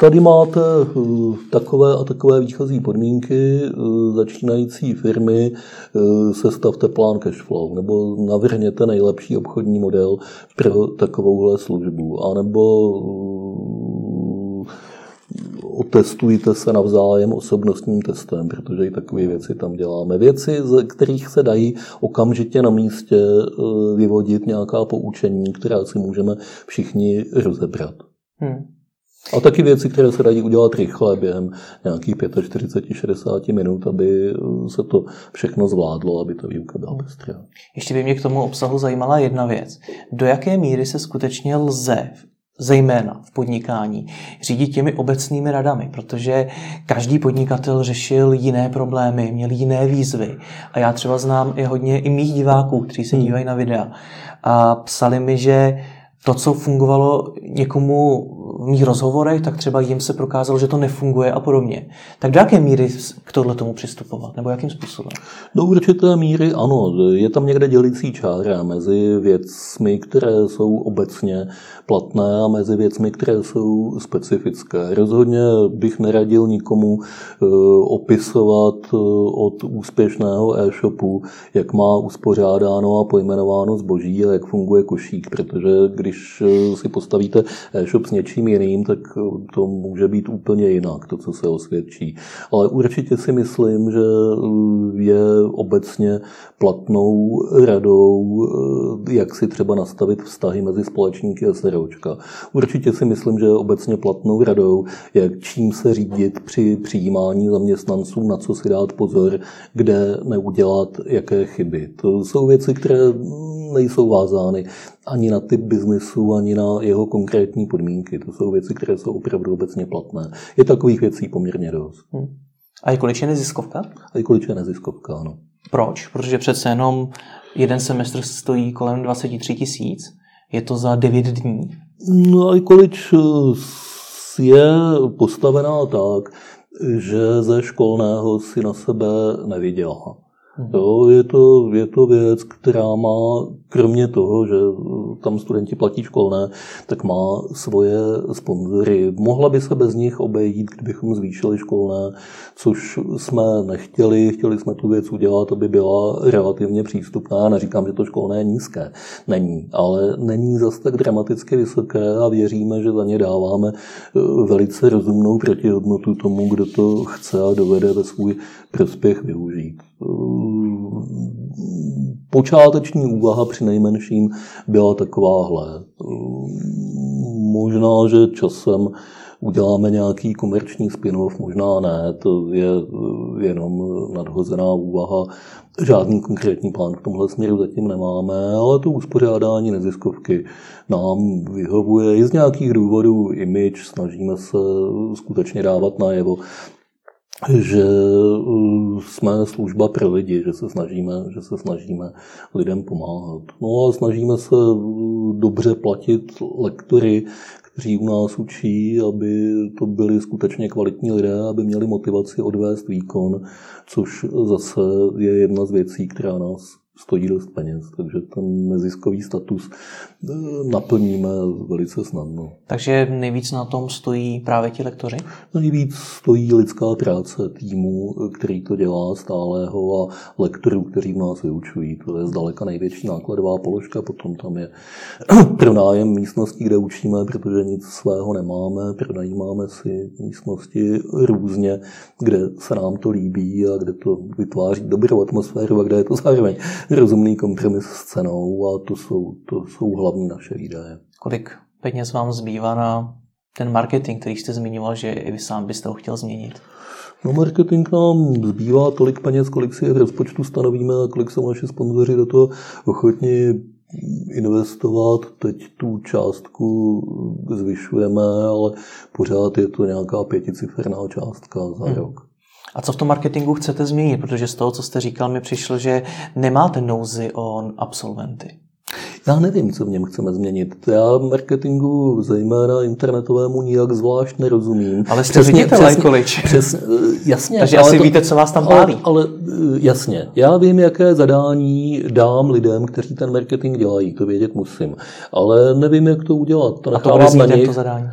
Tady máte eh, takové a takové výchozí podmínky. Eh, začínající firmy eh, sestavte plán cashflow nebo navrhněte nejlepší obchodní model pro takovouhle službu. A nebo otestujte se navzájem osobnostním testem, protože i takové věci tam děláme. Věci, z kterých se dají okamžitě na místě eh, vyvodit nějaká poučení, která si můžeme všichni rozebrat. Hmm. A taky věci, které se dají udělat rychle během nějakých 45-60 minut, aby se to všechno zvládlo, aby ta výuka byla pestrá. Ještě by mě k tomu obsahu zajímala jedna věc. Do jaké míry se skutečně lze zejména v podnikání, řídit těmi obecnými radami, protože každý podnikatel řešil jiné problémy, měl jiné výzvy. A já třeba znám i hodně i mých diváků, kteří se hmm. dívají na videa a psali mi, že to, co fungovalo někomu v mých rozhovorech, tak třeba jim se prokázalo, že to nefunguje a podobně. Tak do jaké míry k tohle tomu přistupovat, nebo jakým způsobem? Do určité míry ano. Je tam někde dělící čára mezi věcmi, které jsou obecně platné a mezi věcmi, které jsou specifické. Rozhodně bych neradil nikomu eh, opisovat eh, od úspěšného e-shopu, jak má uspořádáno a pojmenováno zboží a jak funguje košík, protože když eh, si postavíte e-shop s něčím jiným, tak to může být úplně jinak, to, co se osvědčí. Ale určitě si myslím, že je obecně platnou radou, jak si třeba nastavit vztahy mezi společníky a SROčka. Určitě si myslím, že obecně platnou radou, jak čím se řídit při přijímání zaměstnanců, na co si dát pozor, kde neudělat jaké chyby. To jsou věci, které nejsou vázány ani na typ biznesu, ani na jeho konkrétní podmínky. To jsou věci, které jsou opravdu obecně platné. Je takových věcí poměrně dost. Hmm. A je je neziskovka? A je je neziskovka, ano. Proč? Protože přece jenom jeden semestr stojí kolem 23 tisíc, je to za 9 dní. No a kolik je postavená tak, že ze školného si na sebe nevydělá. Jo, je, to, je to věc, která má, kromě toho, že tam studenti platí školné, tak má svoje sponzory. Mohla by se bez nich obejít, kdybychom zvýšili školné, což jsme nechtěli. Chtěli jsme tu věc udělat, aby byla relativně přístupná. Neříkám, že to školné je nízké. Není, ale není zas tak dramaticky vysoké a věříme, že za ně dáváme eh, velice rozumnou protihodnotu tomu, kdo to chce a dovede ve svůj prospěch využít počáteční úvaha při nejmenším byla takováhle. Možná, že časem uděláme nějaký komerční spin-off, možná ne, to je jenom nadhozená úvaha. Žádný konkrétní plán v tomhle směru zatím nemáme, ale to uspořádání neziskovky nám vyhovuje i z nějakých důvodů image, snažíme se skutečně dávat najevo, že uh, jsme služba pro lidi, že se snažíme, že se snažíme lidem pomáhat. No a snažíme se uh, dobře platit lektory, kteří u nás učí, aby to byli skutečně kvalitní lidé, aby měli motivaci odvést výkon, což zase je jedna z věcí, která nás stojí dost peněz, takže ten neziskový status eh, naplníme velice snadno. Takže nejvíc na tom stojí právě ti lektoři? Nejvíc stojí lidská práce týmu, který to dělá stálého a lektorů, kteří v nás vyučují. To je zdaleka největší nákladová položka, potom tam je pronájem místností, kde učíme, protože nic svého nemáme, pronajímáme si místnosti různě, kde se nám to líbí a kde to vytváří dobrou atmosféru a kde je to zároveň rozumný kompromis s cenou a to jsou, to jsou hlavní naše výdaje. Kolik peněz vám zbývá na ten marketing, který jste zmiňoval, že i vy sám byste ho chtěl změnit? No marketing nám zbývá tolik peněz, kolik si v rozpočtu stanovíme a kolik jsou naši sponzoři do toho ochotni investovat. Teď tu částku zvyšujeme, ale pořád je to nějaká pěticiferná částka za hmm. rok. A co v tom marketingu chcete změnit? Protože z toho, co jste říkal, mi přišlo, že nemáte nouzy o absolventy. Já nevím, co v něm chceme změnit. Já marketingu, zejména internetovému, nijak zvlášť nerozumím. Ale jste přesně, ředitel přesně, college. Přesně, jasně. Takže asi to, víte, co vás tam pálí. Ale, ale jasně. Já vím, jaké zadání dám lidem, kteří ten marketing dělají. To vědět musím. Ale nevím, jak to udělat. To A to bude to zadání?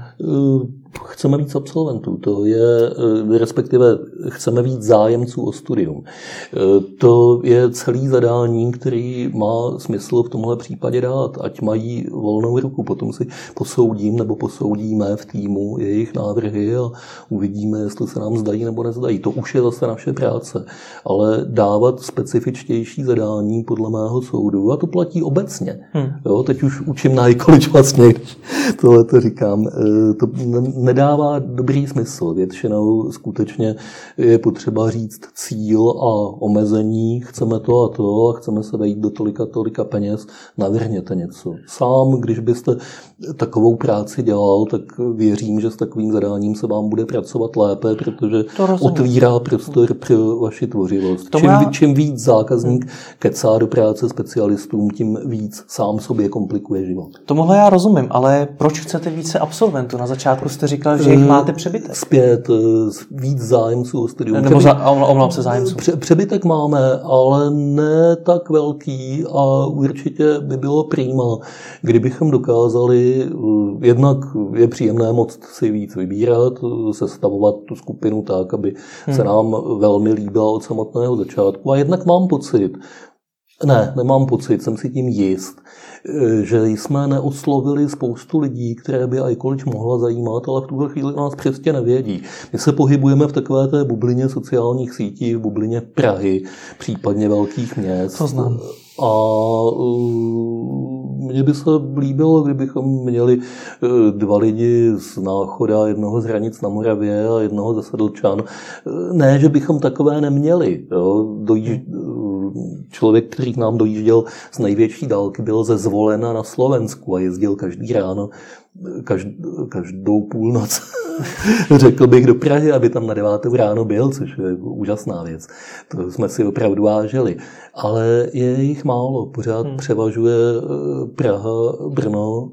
Chceme víc absolventů, to je, eh, respektive chceme víc zájemců o studium. Eh, to je celý zadání, který má smysl v tomhle případě dát, ať mají volnou ruku, potom si posoudím nebo posoudíme v týmu jejich návrhy a uvidíme, jestli se nám zdají nebo nezdají. To už je zase naše práce, ale dávat specifičtější zadání podle mého soudu, a to platí obecně. Hmm. Jo, teď už učím na college vlastně, tohle to říkám, eh, to nedává dobrý smysl. Většinou skutečně je potřeba říct cíl a omezení, chceme to a to a chceme se vejít do tolika, tolika peněz, navrhněte něco. Sám, když byste takovou práci dělal, tak věřím, že s takovým zadáním se vám bude pracovat lépe, protože otvírá prostor pro vaši tvořivost. Čím, já... čím víc zákazník hmm. kecá do práce specialistům, tím víc sám sobě komplikuje život. Tomuhle já rozumím, ale proč chcete více absolventů? Na začátku jste říkal, že jich eh, máte přebytek. Zpět, eh, víc zájemců o studium. Nebo za, omlám se zájemců. Pře, přebytek máme, ale ne tak velký a určitě by bylo prýma, kdybychom dokázali, eh, jednak je příjemné moc si víc vybírat, sestavovat tu skupinu tak, aby hmm. se nám velmi líbila od samotného začátku. A jednak mám pocit, ne, nemám pocit, jsem si tím jist, že jsme neoslovili spoustu lidí, které by iCollege mohla zajímat, ale v tuhle chvíli nás přesně nevědí. My se pohybujeme v takové té bublině sociálních sítí, v bublině Prahy, případně velkých měst. To znám. A uh, mně by se líbilo, kdybychom měli uh, dva lidi z Náchoda, jednoho z Hranic na Moravě a jednoho ze Sedlčan. Ne, že bychom takové neměli. Jo. Dojíž, člověk, který k nám dojížděl z největší dálky, byl ze Zvolena na Slovensku a jezdil každý ráno každou půlnoc, řekl bych, do Prahy, aby tam na devátou ráno byl, což je úžasná věc. To jsme si opravdu vážili. Ale je jich málo. Pořád hmm. převažuje eh, Praha, Brno,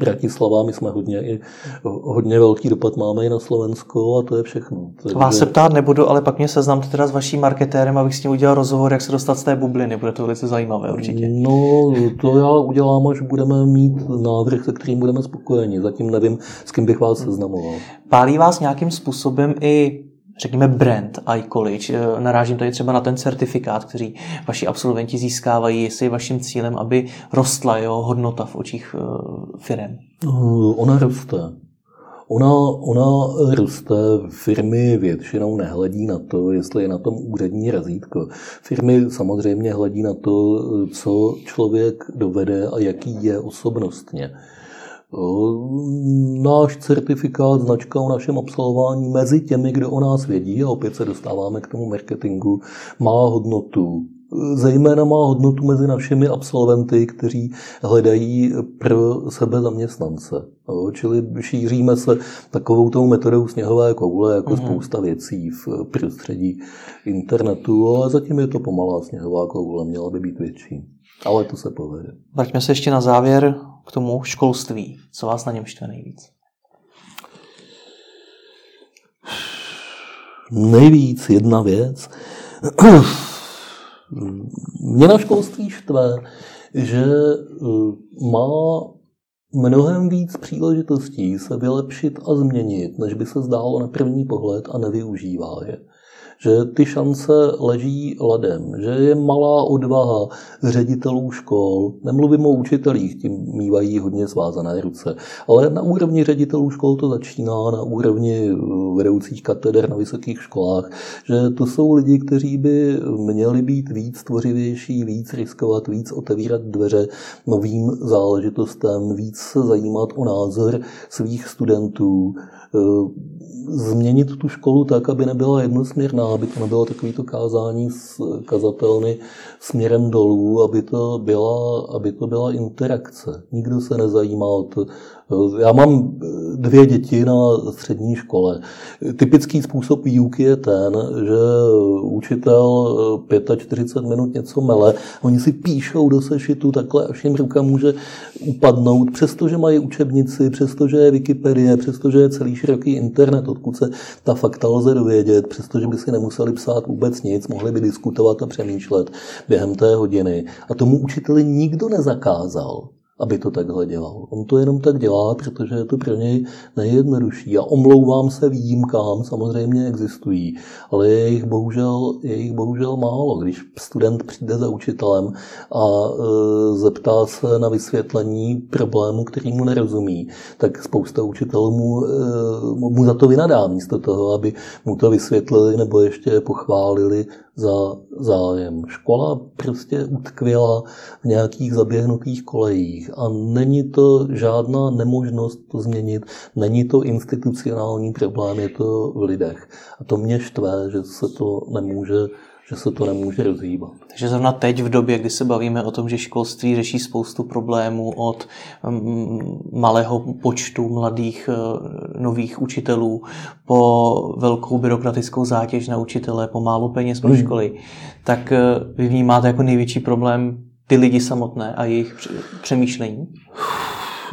Bratislava, my jsme hodně, i, hodně velký dopad máme i na Slovensko a to je všechno. Takže... Vás se ptát nebudu, ale pak mě seznamte teda s vaším marketérem, abych s ním udělal rozhovor, jak se dostat z té bubliny. Bude to velice zajímavé určitě. No, to já udělám, až budeme mít návrh, se kterým budeme spokojeni. Zatím nevím, s kým bych vás seznamoval. Pálí vás nějakým způsobem i řekněme, brand iCollege. Eh, narážím tady třeba na ten certifikát, který vaši absolventi získávají, jestli je vaším cílem, aby rostla jeho hodnota v očích eh, firm. Eh, ona roste. Ona, ona roste, firmy většinou nehledí na to, jestli je na tom úřední razítko. Firmy samozřejmě hledí na to, co člověk dovede a jaký je osobnostně. Náš certifikát, značka o našem absolvování mezi těmi, kdo o nás vědí, a opět se dostáváme k tomu marketingu, má hodnotu. Zejména má hodnotu mezi našimi absolventy, kteří hledají pro sebe zaměstnance. Čili šíříme se takovou tou metodou sněhové koule jako mm. spousta věcí v prostředí internetu, ale zatím je to pomalá sněhová koule, měla by být větší. Ale to se povede. Vraťme se ještě na závěr k tomu školství? Co vás na něm štve nejvíc? Nejvíc jedna věc. Mě na školství štve, že eh, má mnohem víc příležitostí se vylepšit a změnit, než by se zdálo na první pohled a nevyužívá je že ty šance leží ladem, že je malá odvaha ředitelů škol, nemluvím o učitelích, tím mývají hodně svázané ruce, ale na úrovni ředitelů škol to začíná, na úrovni uh, vedoucích kateder na vysokých školách, že to jsou lidi, kteří by měli být víc tvořivější, víc riskovat, víc otevírat dveře novým záležitostem, víc se zajímat o názor svých studentů, uh, změnit tu školu tak, aby nebyla jednosměrná, aby to nebylo takovýto kázání z kazatelny směrem dolů, aby to byla, aby to byla interakce. Nikdo se nezajímá o to, já mám dvě děti na střední škole. Typický způsob výuky je ten, že učitel 45 minut něco mele, oni si píšou do sešitu takhle, až jim ruka může upadnout, přestože mají učebnici, přestože je Wikipedie, přestože je celý široký internet, odkud se ta fakta lze dovědět, přestože by si nemuseli psát vůbec nic, mohli by diskutovat a přemýšlet během té hodiny. A tomu učiteli nikdo nezakázal, aby to takhle dělal. On to jenom tak dělá, protože je to pro něj nejjednodušší. A omlouvám se výjimkám, samozřejmě existují, ale je jich bohužel, je jich bohužel málo. Když student přijde za učitelem a e, zeptá se na vysvětlení problému, který mu nerozumí, tak spousta učitelů mu, e, mu za to vynadá místo toho, aby mu to vysvětlili nebo ještě pochválili za zájem. Škola prostě utkvěla v nějakých zaběhnutých kolejích a není to žádná nemožnost to změnit, není to institucionální problém, je to v lidech. A to mě štve, že se to nemůže že se to nemůže rozhýbat. Takže zrovna teď v době, kdy se bavíme o tom, že školství řeší spoustu problémů od mm, malého počtu mladých eh, nových učitelů po velkou byrokratickou zátěž na učitele, po málo peněz pro hmm. školy, tak eh, vy vnímáte jako největší problém ty lidi samotné a jejich přemýšlení?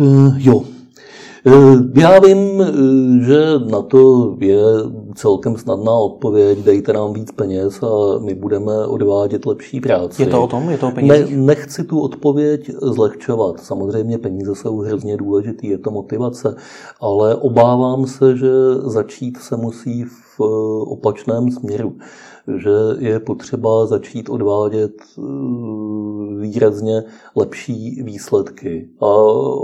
Eh, jo, já vím, eh, že na to je celkem snadná odpověď, dejte nám víc peněz a my budeme odvádět lepší práci. Je to o tom? Je to o penězích? Ne, nechci tu odpověď zlehčovat. Samozřejmě peníze jsou hrozně důležitý, je to motivace, ale obávám se, že začít se musí v eh, opačném směru že je potřeba začít odvádět eh, výrazně lepší výsledky. A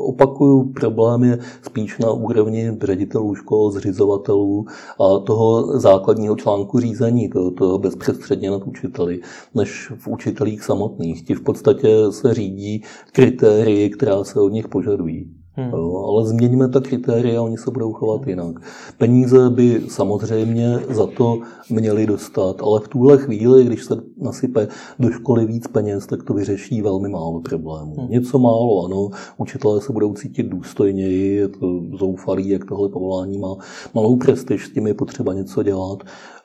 opakuju, problém je spíš na úrovni ředitelů škol, zřizovatelů a toho základního článku řízení, toho, toho bezprostředně nad učiteli, než v učitelích samotných. Ti v podstatě se řídí kritérii, která se od nich požadují. Hmm. Jo, ale změníme ta kritéria, oni se budou chovat jinak. Peníze by samozřejmě za to měli dostat, ale v tuhle chvíli, když se nasype do školy víc peněz, tak to vyřeší velmi málo problémů. Hmm. Něco málo, ano, učitelé se budou cítit důstojněji, je to zoufalý, jak tohle povolání má malou prestiž, s tím je potřeba něco dělat,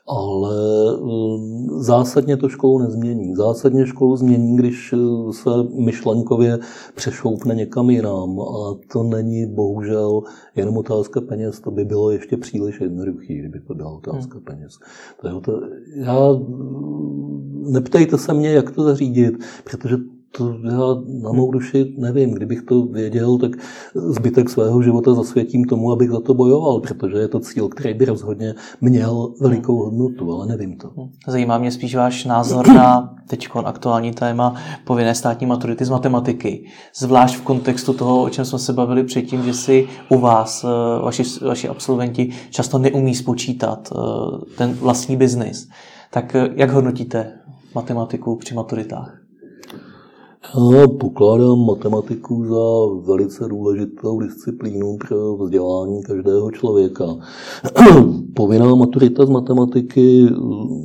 ale mm, zásadně to školu nezmění. Zásadně školu změní, když se myšlenkově přešoupne někam jinam. A to není bohužel jenom otázka peněz, to by bylo ještě příliš jednoduché, kdyby to byla otázka hmm. peněz. To je to, já, mm, neptejte se mě, jak to zařídit, protože to já na mou duši nevím. Kdybych to věděl, tak zbytek svého života zasvětím tomu, abych za to bojoval, protože je to cíl, který by rozhodně měl velikou hodnotu, ale nevím to. Zajímá mě spíš váš názor na teď aktuální téma povinné státní maturity z matematiky. Zvlášť v kontextu toho, o čem jsme se bavili předtím, že si u vás eh, vaši, vaši absolventi často neumí spočítat eh, ten vlastní biznis. Tak eh, jak hodnotíte matematiku při maturitách? Já pokládám matematiku za velice důležitou disciplínu pro vzdělání každého člověka. Povinná maturita z matematiky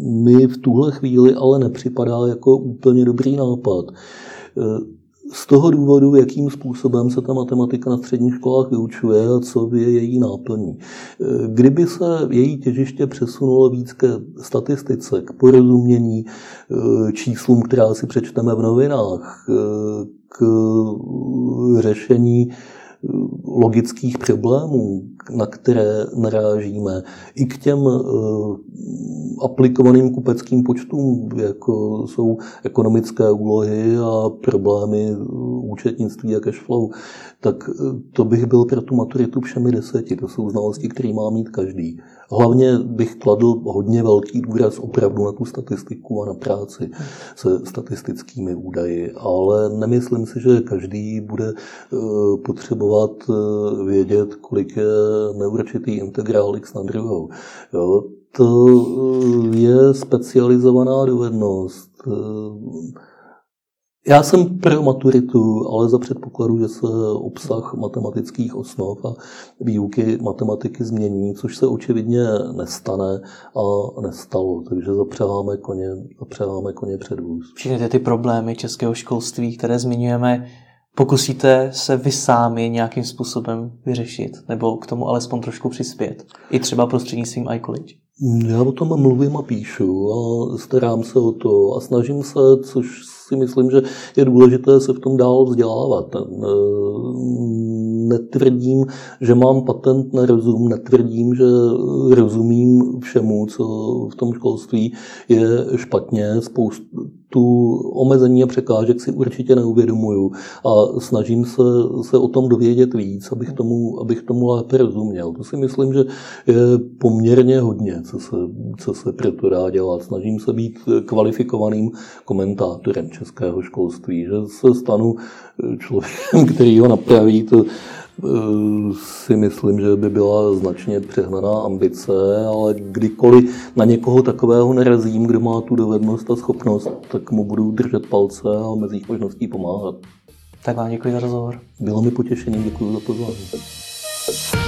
mi v tuhle chvíli ale nepřipadá jako úplně dobrý nápad z toho důvodu, jakým způsobem se ta matematika na středních školách vyučuje a co je její náplní. Kdyby se její těžiště přesunulo víc ke statistice, k porozumění eh, číslům, která si přečteme v novinách, eh, k řešení logických problémů, na které narážíme, i k těm eh, aplikovaným kupeckým počtům, jako jsou ekonomické úlohy a problémy účetnictví a cashflow, tak to bych byl pro tu maturitu všemi deseti. To jsou znalosti, které má mít každý. Hlavně bych kladl hodně velký důraz opravdu na tu statistiku a na práci se statistickými údaji, ale nemyslím si, že každý bude eh, potřebovat eh, vědět, kolik je neurčitý integrál x na druhou. Jo, to eh, je specializovaná dovednost já jsem pro maturitu, ale za předpokladu, že se obsah matematických osnov a výuky matematiky změní, což se očividně nestane a nestalo. Takže zapřeváme koně, zapřeváme koně před vůz. Všechny ty problémy českého školství, které zmiňujeme, pokusíte se vy sami nějakým způsobem vyřešit, nebo k tomu alespoň trošku přispět, i třeba prostřednictvím iCollege? Já o tom mluvím a píšu a starám se o to a snažím se, což si myslím, že je důležité se v tom dál vzdělávat. Netvrdím, že mám patent na rozum, netvrdím, že rozumím všemu, co v tom školství je špatně. Spoustu tu omezení a překážek si určitě neuvědomuju a snažím se, se o tom dovědět víc, abych tomu, abych tomu lépe rozuměl. To si myslím, že je poměrně hodně, co se, co se pro to dá dělat. Snažím se být kvalifikovaným komentátorem českého školství, že se stanu člověkem, který ho napraví, to si myslím, že by byla značně přehnaná ambice, ale kdykoliv na někoho takového narazím, kdo má tu dovednost a schopnost, tak mu budu držet palce a mezi možností pomáhat. Tak vám děkuji za rozhovor. Bylo mi potěšením, děkuji za pozvání.